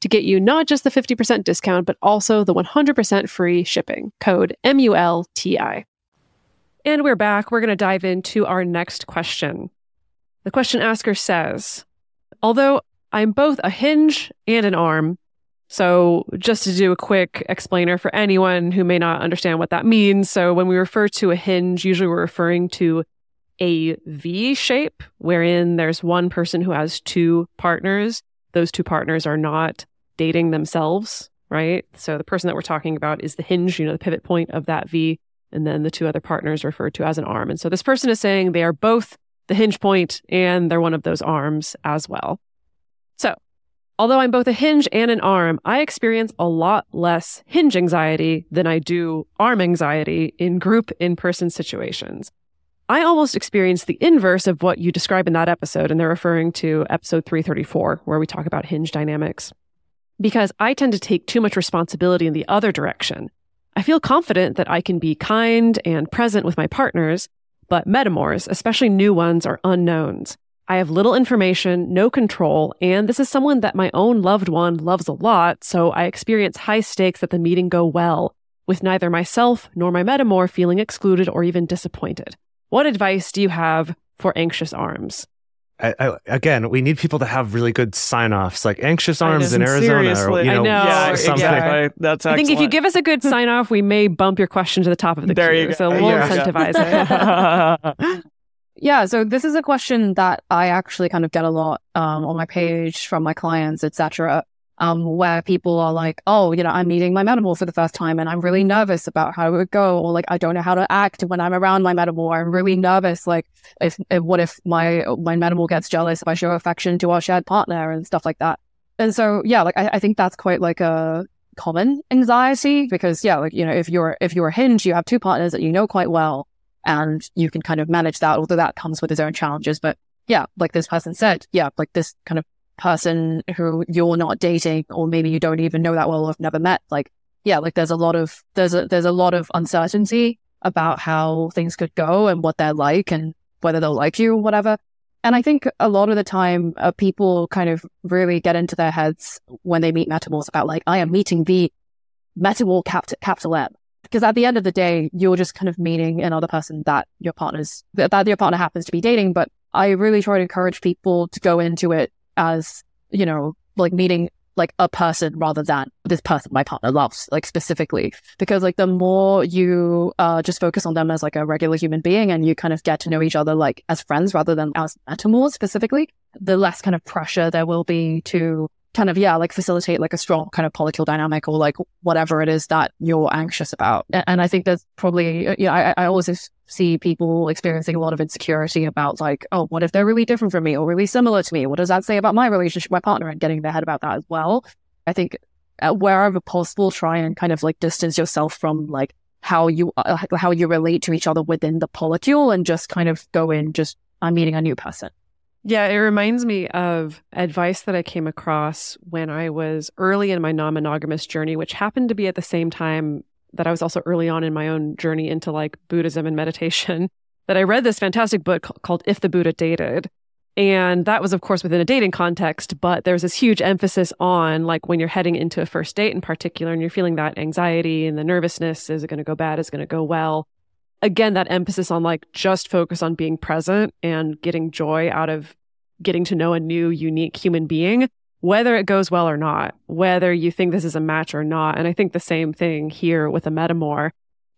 to get you not just the 50% discount, but also the 100% free shipping. Code MULTI. And we're back. We're going to dive into our next question. The question asker says, Although I'm both a hinge and an arm, so just to do a quick explainer for anyone who may not understand what that means. So when we refer to a hinge, usually we're referring to a V shape wherein there's one person who has two partners those two partners are not dating themselves, right? So the person that we're talking about is the hinge, you know, the pivot point of that V, and then the two other partners referred to as an arm. And so this person is saying they are both the hinge point and they're one of those arms as well. So, although I'm both a hinge and an arm, I experience a lot less hinge anxiety than I do arm anxiety in group in person situations. I almost experienced the inverse of what you describe in that episode, and they're referring to episode 334, where we talk about hinge dynamics. Because I tend to take too much responsibility in the other direction. I feel confident that I can be kind and present with my partners, but metamors, especially new ones, are unknowns. I have little information, no control, and this is someone that my own loved one loves a lot, so I experience high stakes that the meeting go well, with neither myself nor my metamor feeling excluded or even disappointed. What advice do you have for anxious arms? I, I, again, we need people to have really good sign offs, like anxious arms in Arizona. Or, you know, I know. Yeah, something. exactly. That's I think if you give us a good sign off, we may bump your question to the top of the There queue. you go. So we'll Yeah. incentivize it. Yeah, so this is a question that I actually kind of get a lot um, on my page from my clients, etc. Um, where people are like, "Oh, you know, I'm meeting my metamor for the first time, and I'm really nervous about how it would go, or like I don't know how to act when I'm around my metamor. I'm really nervous. Like, if, if what if my my metamor gets jealous if I show affection to our shared partner and stuff like that? And so, yeah, like I, I think that's quite like a common anxiety because, yeah, like you know, if you're if you're a hinge, you have two partners that you know quite well and you can kind of manage that, although that comes with its own challenges. But yeah, like this person said, yeah, like this kind of person who you're not dating, or maybe you don't even know that well or have never met, like, yeah, like there's a lot of, there's a, there's a lot of uncertainty about how things could go and what they're like and whether they'll like you or whatever. And I think a lot of the time, uh, people kind of really get into their heads when they meet metamors about like, I am meeting the metamor capt- capital M because at the end of the day, you're just kind of meeting another person that your partner's that your partner happens to be dating. But I really try to encourage people to go into it as you know, like meeting like a person rather than this person my partner loves, like specifically, because like the more you uh just focus on them as like a regular human being and you kind of get to know each other like as friends rather than as metamors specifically, the less kind of pressure there will be to kind of yeah like facilitate like a strong kind of polycule dynamic or like whatever it is that you're anxious about. And i think there's probably uh, know I, I always see people experiencing a lot of insecurity about like oh what if they're really different from me or really similar to me? What does that say about my relationship my partner? And getting their head about that as well. I think uh, wherever possible try and kind of like distance yourself from like how you uh, how you relate to each other within the polycule and just kind of go in just i'm meeting a new person Yeah, it reminds me of advice that I came across when I was early in my non monogamous journey, which happened to be at the same time that I was also early on in my own journey into like Buddhism and meditation. That I read this fantastic book called If the Buddha Dated. And that was, of course, within a dating context, but there's this huge emphasis on like when you're heading into a first date in particular and you're feeling that anxiety and the nervousness is it going to go bad? Is it going to go well? Again, that emphasis on like just focus on being present and getting joy out of getting to know a new, unique human being, whether it goes well or not, whether you think this is a match or not. And I think the same thing here with a metamor.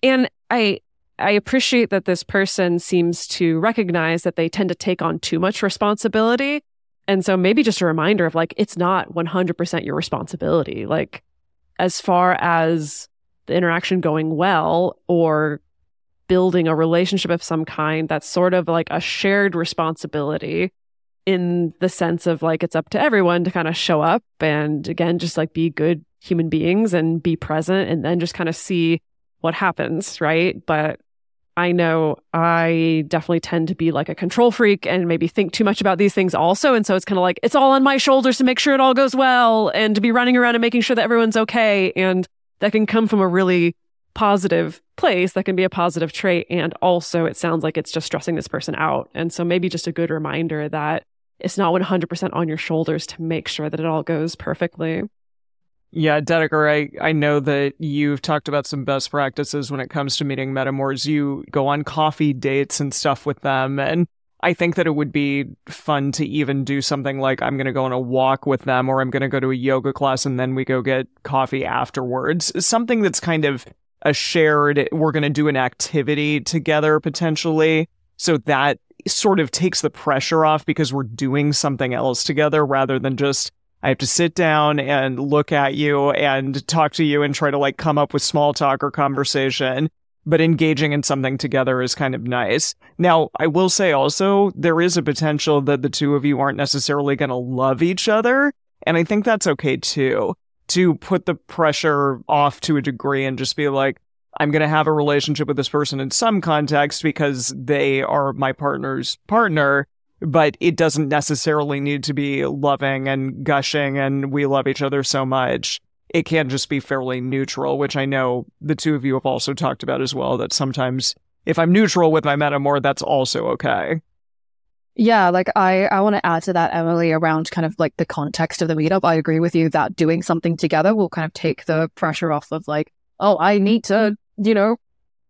And I, I appreciate that this person seems to recognize that they tend to take on too much responsibility. And so maybe just a reminder of like, it's not 100% your responsibility. Like, as far as the interaction going well or building a relationship of some kind, that's sort of like a shared responsibility in the sense of like it's up to everyone to kind of show up and again, just like be good human beings and be present and then just kind of see what happens. Right. But I know I definitely tend to be like a control freak and maybe think too much about these things also. And so it's kind of like, it's all on my shoulders to make sure it all goes well and to be running around and making sure that everyone's okay. And that can come from a really positive place. That can be a positive trait. And also, it sounds like it's just stressing this person out. And so maybe just a good reminder that it's not 100% on your shoulders to make sure that it all goes perfectly. Yeah, Dedeker, I, I know that you've talked about some best practices when it comes to meeting metamors. You go on coffee dates and stuff with them. And I think that it would be fun to even do something like I'm going to go on a walk with them or I'm going to go to a yoga class and then we go get coffee afterwards. Something that's kind of a shared, we're going to do an activity together potentially. So that sort of takes the pressure off because we're doing something else together rather than just I have to sit down and look at you and talk to you and try to like come up with small talk or conversation. But engaging in something together is kind of nice. Now, I will say also, there is a potential that the two of you aren't necessarily going to love each other. And I think that's okay too, to put the pressure off to a degree and just be like, I'm going to have a relationship with this person in some context because they are my partner's partner but it doesn't necessarily need to be loving and gushing and we love each other so much. It can just be fairly neutral, which I know the two of you have also talked about as well. That sometimes if I'm neutral with my metamor, that's also okay. Yeah, like I, I want to add to that, Emily, around kind of like the context of the meetup. I agree with you that doing something together will kind of take the pressure off of like, oh, I need to, you know,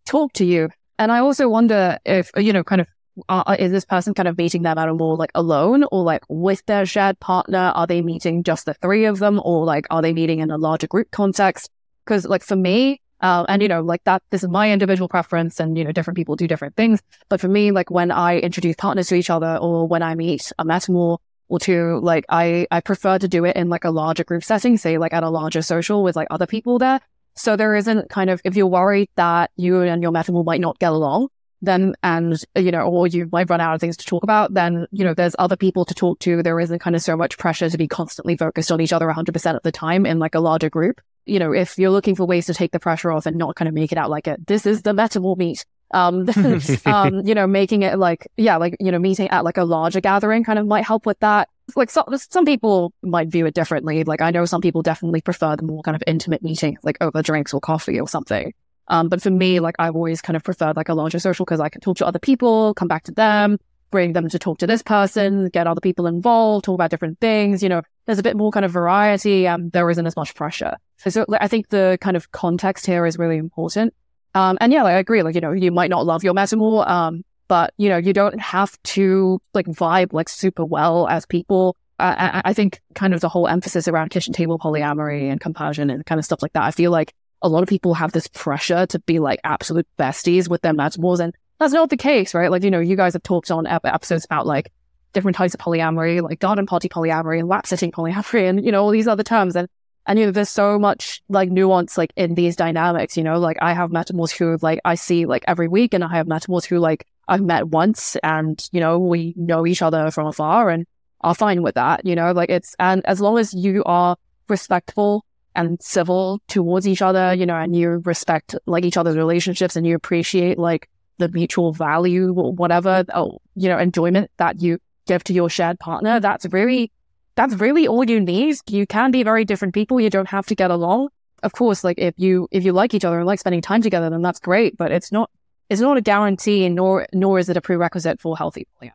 talk to you. And I also wonder if, you know, kind of uh, is this person kind of meeting them out more like alone or like with their shared partner? Are they meeting just the three of them or like are they meeting in a larger group context? Because like for me, uh, and you know, like that, this is my individual preference and, you know, different people do different things. But for me, like when I introduce partners to each other or when I meet a metamor or two, like I, I prefer to do it in like a larger group setting, say like at a larger social with like other people there. So there isn't kind of, if you're worried that you and your metamor might not get along, then and you know or you might run out of things to talk about then you know there's other people to talk to there isn't kind of so much pressure to be constantly focused on each other 100% of the time in like a larger group you know if you're looking for ways to take the pressure off and not kind of make it out like it this is the metamor meet um, um you know making it like yeah like you know meeting at like a larger gathering kind of might help with that. Like so, some people might view it differently. Like i know some people definitely prefer the more kind of intimate meeting like over drinks or coffee or something. Um, but for me, like I've always kind of preferred like a larger social because I can talk to other people, come back to them, bring them to talk to this person, get other people involved, talk about different things. You know, there's a bit more kind of variety. Um, there isn't as much pressure. So, so I think the kind of context here is really important. Um, and yeah, like, I agree. Like, you know, you might not love your metamor, um, but you know, you don't have to like vibe like super well as people. I, I think kind of the whole emphasis around kitchen table polyamory and compassion and kind of stuff like that. I feel like a lot of people have this pressure to be like absolute besties with their metamors. And that's not the case, right? Like, you know, you guys have talked on episodes about like different types of polyamory, like garden party polyamory and lap sitting polyamory and, you know, all these other terms. And, and, you know, there's so much like nuance, like in these dynamics, you know, like I have metamors who like I see like every week and I have metamors who like I've met once and, you know, we know each other from afar and are fine with that, you know, like it's, and as long as you are respectful and civil towards each other, you know, and you respect like each other's relationships and you appreciate like the mutual value or whatever, oh, you know, enjoyment that you give to your shared partner. That's really, that's really all you need. You can be very different people. You don't have to get along. Of course, like if you, if you like each other and like spending time together, then that's great, but it's not, it's not a guarantee nor, nor is it a prerequisite for healthy polyamory.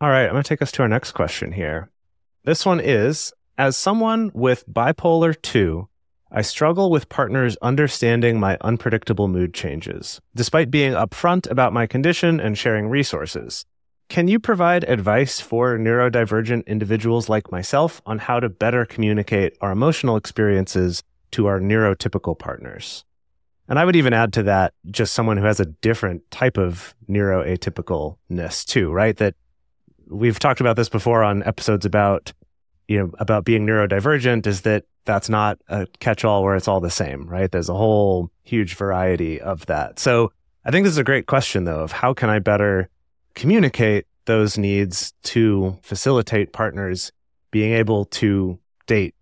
All right. I'm going to take us to our next question here. This one is as someone with bipolar 2, I struggle with partners understanding my unpredictable mood changes, despite being upfront about my condition and sharing resources. Can you provide advice for neurodivergent individuals like myself on how to better communicate our emotional experiences to our neurotypical partners? And I would even add to that just someone who has a different type of neuroatypicalness too, right? That we've talked about this before on episodes about you know, about being neurodivergent is that that's not a catch all where it's all the same, right? There's a whole huge variety of that. So I think this is a great question though of how can I better communicate those needs to facilitate partners being able to date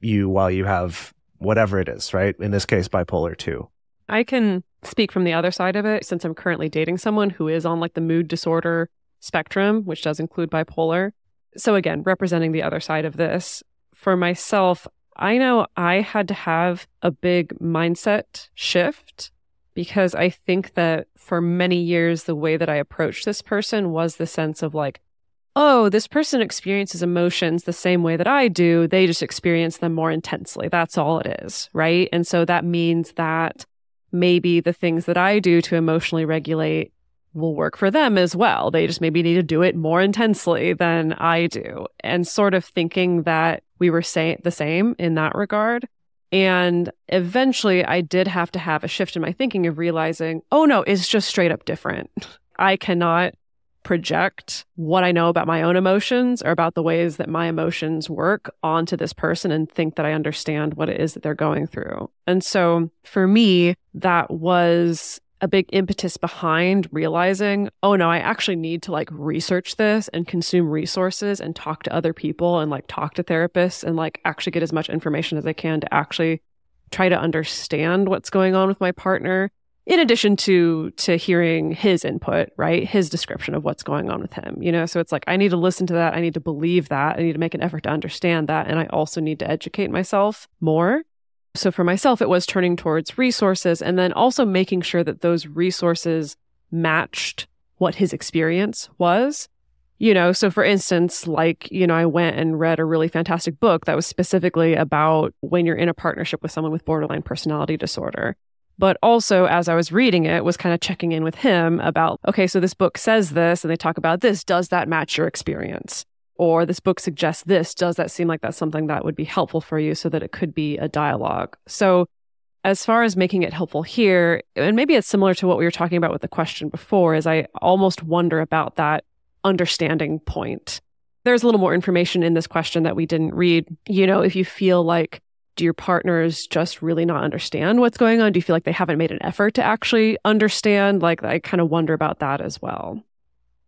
you while you have whatever it is, right? In this case, bipolar 2. I can speak from the other side of it since I'm currently dating someone who is on like the mood disorder spectrum, which does include bipolar. So, again, representing the other side of this, for myself, I know I had to have a big mindset shift because I think that for many years, the way that I approached this person was the sense of like, oh, this person experiences emotions the same way that I do. They just experience them more intensely. That's all it is. Right. And so that means that maybe the things that I do to emotionally regulate will work for them as well. They just maybe need to do it more intensely than I do. And sort of thinking that we were say- the same in that regard. And eventually I did have to have a shift in my thinking of realizing, oh no, it's just straight up different. I cannot project what I know about my own emotions or about the ways that my emotions work onto this person and think that I understand what it is that they're going through. And so for me, that was a big impetus behind realizing, oh no, I actually need to like research this and consume resources and talk to other people and like talk to therapists and like actually get as much information as I can to actually try to understand what's going on with my partner in addition to to hearing his input right? His description of what's going on with him you know? So it's like i need to listen to that. I need to believe that. I need to make an effort to understand that. And i also need to educate myself more so for myself it was turning towards resources and then also making sure that those resources matched what his experience was you know so for instance like you know i went and read a really fantastic book that was specifically about when you're in a partnership with someone with borderline personality disorder but also as I was reading it was kind of checking in with him about, okay, so this book says this and they talk about this. Does that match your experience? Or this book suggests this. Does that seem like that's something that would be helpful for you so that it could be a dialogue? So as far as making it helpful here, and maybe it's similar to what we were talking about with the question before, is I almost wonder about that understanding point. There's a little more information in this question that we didn't read. You know, if you feel like do your partners just really not understand what's going on? Do you feel like they haven't made an effort to actually understand? Like, I kind of wonder about that as well.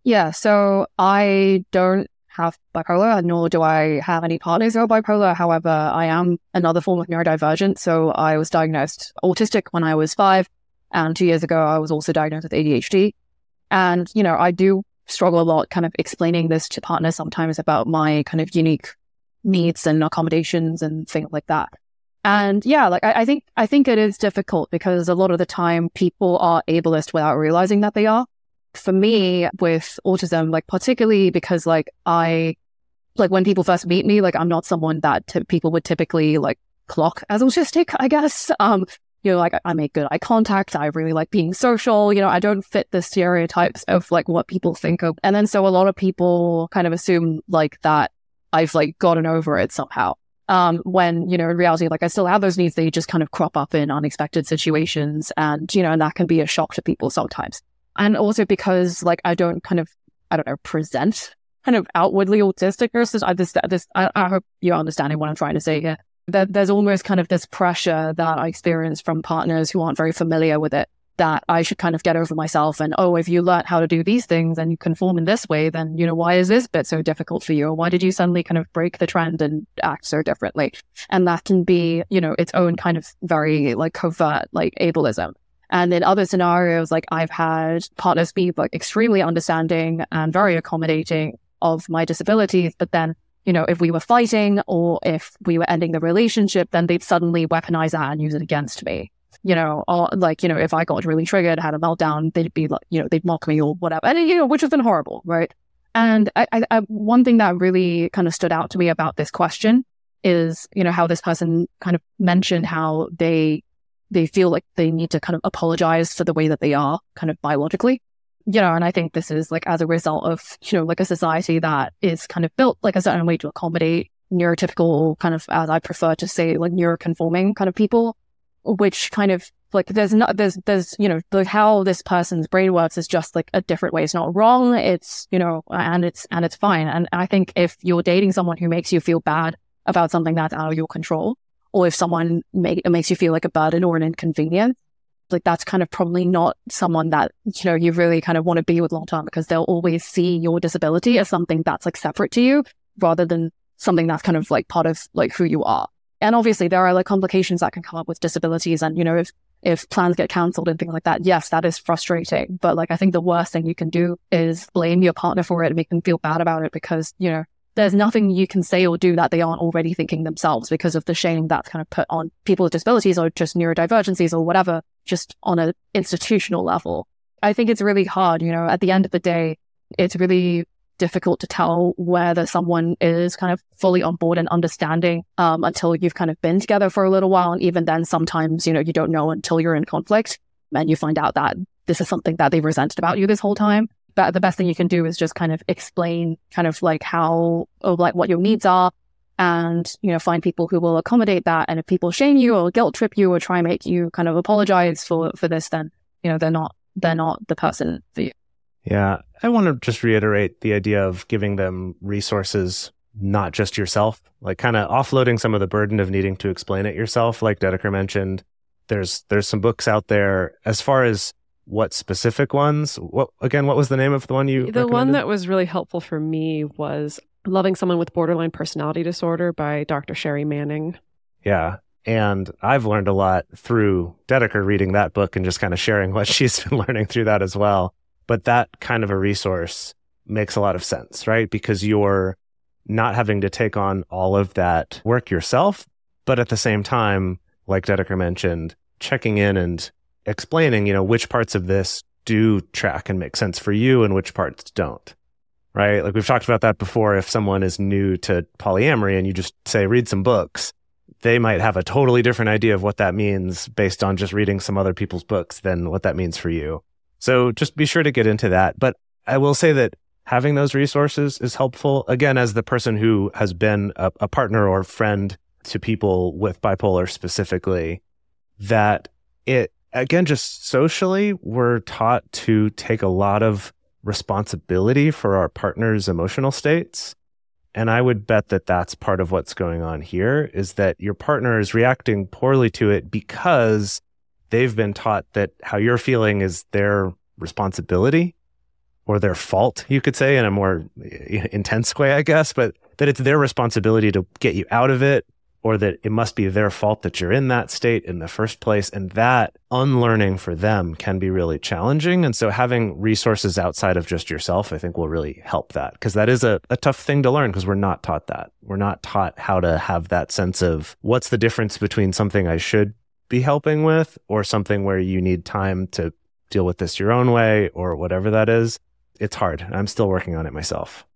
Yeah. So I don't have bipolar, nor do I have any partners who are bipolar. However, I am another form of neurodivergent. So I was diagnosed autistic when I was five. And two years ago, I was also diagnosed with ADHD. And, you know, I do struggle a lot kind of explaining this to partners sometimes about my kind of unique needs and accommodations and things like that. And yeah, like I, I, think I think it is difficult because a lot of the time people are ableist without realizing that they are. For me, with autism, like particularly because like I like when people first meet me, like I'm not someone that t- people would typically like clock as autistic, I guess. Um, you know, like I make good eye contact. I really like being social. You know, I don't fit the stereotypes of like what people think of. And then so a lot of people kind of assume like that I've like gotten over it somehow. Um, when, you know, in reality, like I still have those needs, they just kind of crop up in unexpected situations. And, you know, and that can be a shock to people sometimes. And also because like I don't kind of, I don't know, present kind of outwardly autistic versus I just, this, I, I hope you're understanding what I'm trying to say here. That there's almost kind of this pressure that I experience from partners who aren't very familiar with it that I should kind of get over myself and, oh, if you learn how to do these things and you conform in this way, then, you know, why is this bit so difficult for you? Or why did you suddenly kind of break the trend and act so differently? And that can be, you know, its own kind of very like covert, like ableism. And in other scenarios, like I've had partners be like extremely understanding and very accommodating of my disabilities, but then you know, if we were fighting or if we were ending the relationship, then they'd suddenly weaponize that and use it against me you know, or like, you know, if I got really triggered, had a meltdown, they'd be like, you know, they'd mock me or whatever. And, you know, which has been horrible, right? And I, I, I, one thing that really kind of stood out to me about this question is, you know, how this person kind of mentioned how they, they feel like they need to kind of apologize for the way that they are kind of biologically. You know, and I think this is like as a result of, you know, like a society that is kind of built like a certain way to accommodate neurotypical kind of, as I prefer to say, like neuroconforming kind of people which kind of like there's not there's there's you know how this person's brain works is just like a different way. It's not wrong. It's you know and it's and it's fine. And I think if you're dating someone who makes you feel bad about something that's out of your control, or if someone make, makes you feel like a burden or an inconvenience, like that's kind of probably not someone that you know you really kind of want to be with long term because they'll always see your disability as something that's like separate to you rather than something that's kind of like part of like who you are. And obviously there are like complications that can come up with disabilities. And, you know, if, if plans get cancelled and things like that, yes, that is frustrating. But like, I think the worst thing you can do is blame your partner for it and make them feel bad about it because, you know, there's nothing you can say or do that they aren't already thinking themselves because of the shame that's kind of put on people with disabilities or just neurodivergencies or whatever, just on an institutional level. I think it's really hard, you know, at the end of the day, it's really difficult to tell whether someone is kind of fully on board and understanding um, until you've kind of been together for a little while. And even then, sometimes, you know, you don't know until you're in conflict and you find out that this is something that they resented about you this whole time. The best thing you can do is just kind of explain kind of like how, or like what your needs are and, you know, find people who will accommodate that. And if people shame you or guilt trip you or try and make you kind of apologize for, for this, then, you know, they're not, they're not the person for you. Yeah. I want to just reiterate the idea of giving them resources, not just yourself, like kind of offloading some of the burden of needing to explain it yourself. Like Dedeker mentioned, there's, there's some books out there as far as what specific ones, what, again, what was the name of the one you, the one that was really helpful for me was Loving Someone with Borderline Personality Disorder by Dr. Shari Manning. Yeah. And I've learned a lot through Dedeker reading that book and just kind of sharing what she's been learning through that as well. But that kind of a resource makes a lot of sense, right? Because you're not having to take on all of that work yourself, but at the same time, like Dedeker mentioned, checking in and explaining, you know, which parts of this do track and make sense for you and which parts don't. Right? Like we've talked about that before. If someone is new to polyamory and you just say, read some books, they might have a totally different idea of what that means based on just reading some other people's books than what that means for you. So just be sure to get into that. But I will say that having those resources is helpful. Again, as the person who has been a, a partner or friend to people with bipolar specifically, that it, again, just socially, we're taught to take a lot of responsibility for our partner's emotional states. And I would bet that that's part of what's going on here is that your partner is reacting poorly to it because they've been taught that how you're feeling is their responsibility or their fault, you could say, in a more eh, intense way, I guess, but that it's their responsibility to get you out of it or that it must be their fault that you're in that state in the first place. And that unlearning for them can be really challenging. And so having resources outside of just yourself, I think will really help that because that is a, a tough thing to learn because we're not taught that. We're not taught how to have that sense of what's the difference between something I should be helping with or something where you need time to deal with this your own way or whatever that is. It's hard. I'm still working on it myself.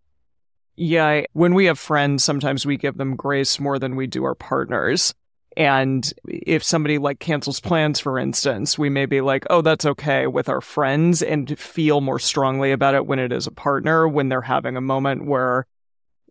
Yeah, I, when we have friends, sometimes we give them grace more than we do our partners. And if somebody like cancels plans, for instance, we may be like, oh, that's okay with our friends and feel more strongly about it when it is a partner, when they're having a moment where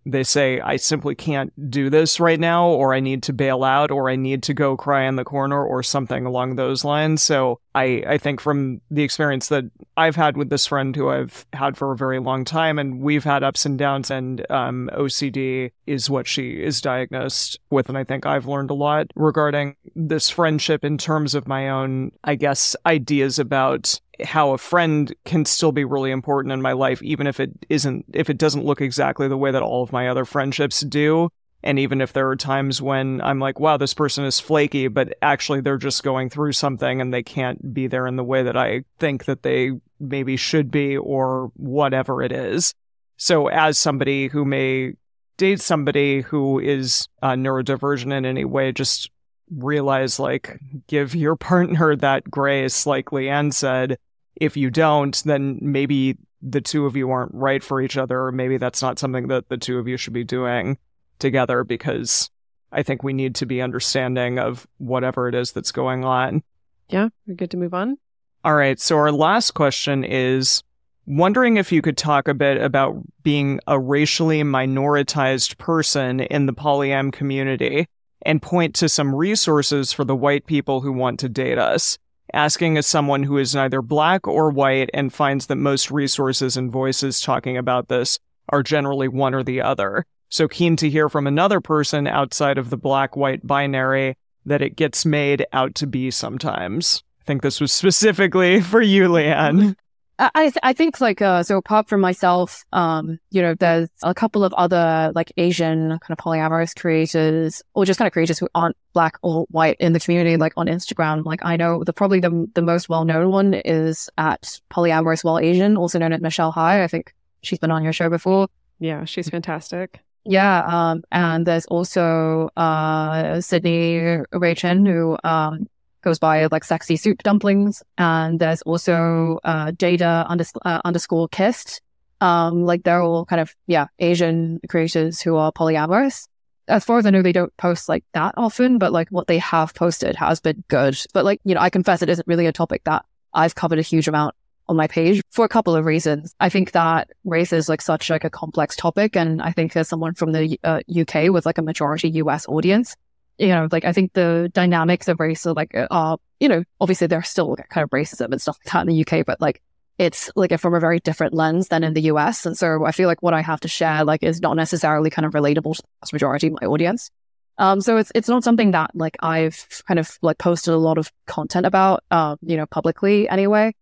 they say, I simply can't do this right now, or I need to bail out, or I need to go cry in the corner, or something along those lines. So I, I think from the experience that I've had with this friend who I've had for a very long time, and we've had ups and downs, and um, OCD is what she is diagnosed with. And I think I've learned a lot regarding this friendship in terms of my own, I guess, ideas about how a friend can still be really important in my life, even if it isn't, if it doesn't look exactly the way that all of my other friendships do. And even if there are times when I'm like, wow, this person is flaky, but actually they're just going through something and they can't be there in the way that I think that they maybe should be or whatever it is. So as somebody who may date somebody who is uh, neurodivergent in any way, just realize like give your partner that grace like leanne said if you don't then maybe the two of you aren't right for each other or maybe that's not something that the two of you should be doing together because i think we need to be understanding of whatever it is that's going on yeah we're good to move on all right so our last question is wondering if you could talk a bit about being a racially minoritized person in the polyam community and point to some resources for the white people who want to date us. Asking as someone who is neither black or white and finds that most resources and voices talking about this are generally one or the other. So keen to hear from another person outside of the black white binary that it gets made out to be sometimes. I think this was specifically for you, Leanne. I th- I think like uh so apart from myself, um, you know, there's a couple of other like Asian kind of polyamorous creators or just kind of creators who aren't black or white in the community, like on Instagram. Like I know the probably the the most well known one is at polyamorous while Asian, also known as Michelle High. I think she's been on your show before. Yeah, she's fantastic. Yeah, um, and there's also uh Sydney Ray Chen who um goes by like sexy soup dumplings. And there's also uh, Jada uh, underscore kissed. Um, like they're all kind of, yeah, Asian creators who are polyamorous. As far as I know, they don't post like that often, but like what they have posted has been good. But like, you know, I confess it isn't really a topic that I've covered a huge amount on my page for a couple of reasons. I think that race is like such like a complex topic. And I think as someone from the uh, UK with like a majority US audience, you know, like I think the dynamics of race are like, uh, you know, obviously there's still kind of racism and stuff like that in the UK, but like it's like from a very different lens than in the US. And so I feel like what I have to share like is not necessarily kind of relatable to the vast majority of my audience. Um, so it's it's not something that like I've kind of like posted a lot of content about, um, you know, publicly anyway.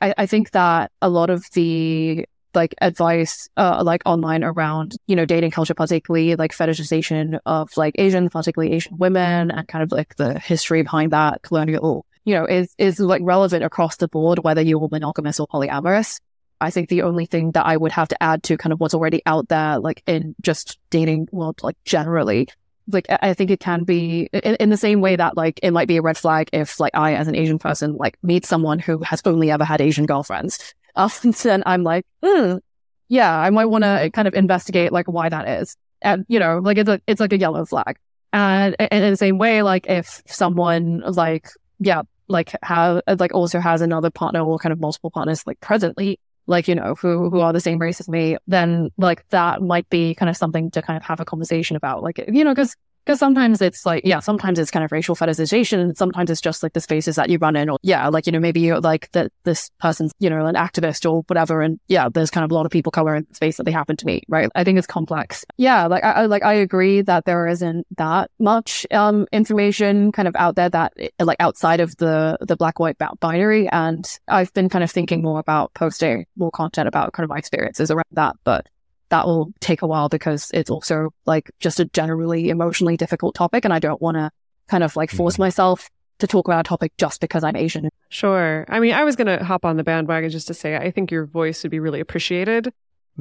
I, I think that a lot of the like advice uh, like online around you know dating culture particularly like fetishization of like asian particularly asian women and kind of like the history behind that colonial you know is is like relevant across the board whether you're monogamous or polyamorous. I think the only thing that i would have to add to kind of what's already out there like in just dating world like generally like I think it can be in, in, the same way that like it might be a red flag if like I as an Asian person like meet someone who has only ever had Asian girlfriends often I'm like, hmm, yeah, I might want to kind of investigate like why that is. And, you know, like it's a, it's like a yellow flag. And, and in the same way, like if someone like, yeah, like have, like also has another partner or kind of multiple partners like presently, like, you know, who, who are the same race as me, then like that might be kind of something to kind of have a conversation about. Like, you know, cause because sometimes it's like, yeah, sometimes it's kind of racial fetishization. And sometimes it's just like the spaces that you run in. Or, yeah, like, you know, maybe you're like that this person's, you know, an activist or whatever. And yeah, there's kind of a lot of people covering the space that they happen to meet, right? I think it's complex. Yeah, like, I, like, I agree that there isn't that much, um, information kind of out there that, like, outside of the, the black white binary. And I've been kind of thinking more about posting more content about kind of my experiences around that. But that will take a while because it's also like just a generally emotionally difficult topic. And I don't want to kind of like force mm-hmm. myself to talk about a topic just because I'm Asian. Sure. I mean, I was going to hop on the bandwagon just to say I think your voice would be really appreciated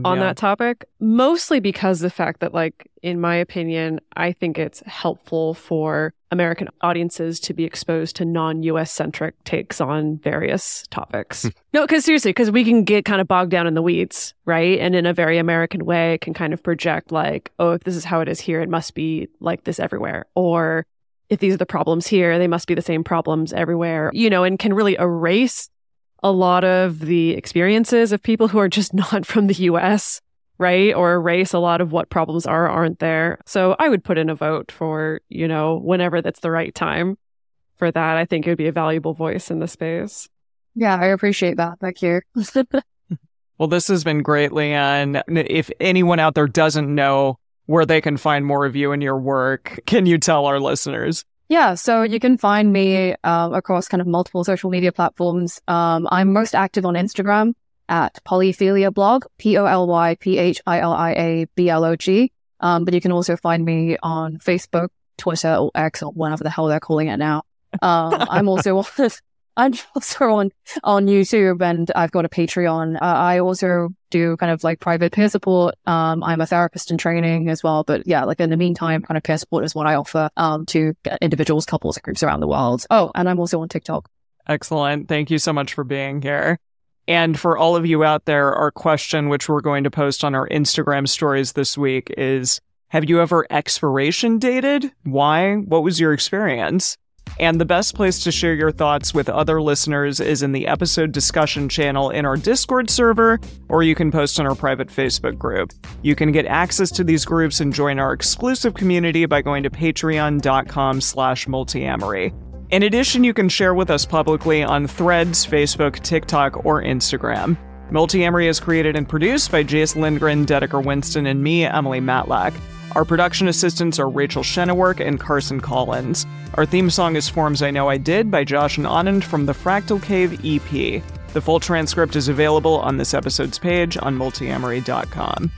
on yeah. that topic, mostly because the fact that, like, in my opinion, I think it's helpful for American audiences to be exposed to non US centric takes on various topics. Hmm. no, because seriously, because we can get kind of bogged down in the weeds, right? And in a very American way, can kind of project, like, oh, if this is how it is here, it must be like this everywhere. Or if these are the problems here, they must be the same problems everywhere, you know, and can really erase a lot of the experiences of people who are just not from the US, right? Or erase a lot of what problems are, aren't there. So I would put in a vote for, you know, whenever that's the right time for that. I think it would be a valuable voice in the space. Yeah, I appreciate that. Thank you. well, this has been great, Leanne. If anyone out there doesn't know where they can find more of you and your work, can you tell our listeners? Yeah, so you can find me uh, across kind of multiple social media platforms. Um, I'm most active on Instagram at Polyphilia Blog, P O L Y P H I L I A B L O G. Um, but you can also find me on Facebook, Twitter, or X, or whatever the hell they're calling it now. Um, I'm also on I'm also on on YouTube and I've got a Patreon. Uh, I also do kind of like private peer support. Um, I'm a therapist in training as well, but yeah, like in the meantime, kind of peer support is what I offer um, to individuals, couples, and groups around the world. Oh, and I'm also on TikTok. Excellent. Thank you so much for being here. And for all of you out there, our question, which we're going to post on our Instagram stories this week, is Have you ever expiration dated? Why? What was your experience? And the best place to share your thoughts with other listeners is in the episode discussion channel in our Discord server, or you can post on our private Facebook group. You can get access to these groups and join our exclusive community by going to patreon.com slash multiamory. In addition, you can share with us publicly on Threads, Facebook, TikTok, or Instagram. Multiamory is created and produced by Jase Lindgren, Dedeker Winston, and me, Emily Matlack. Our production assistants are Rachel Shennework and Carson Collins. Our theme song is Forms I Know I Did by Josh and Anand from the Fractal Cave EP. The full transcript is available on this episode's page on multiamory.com.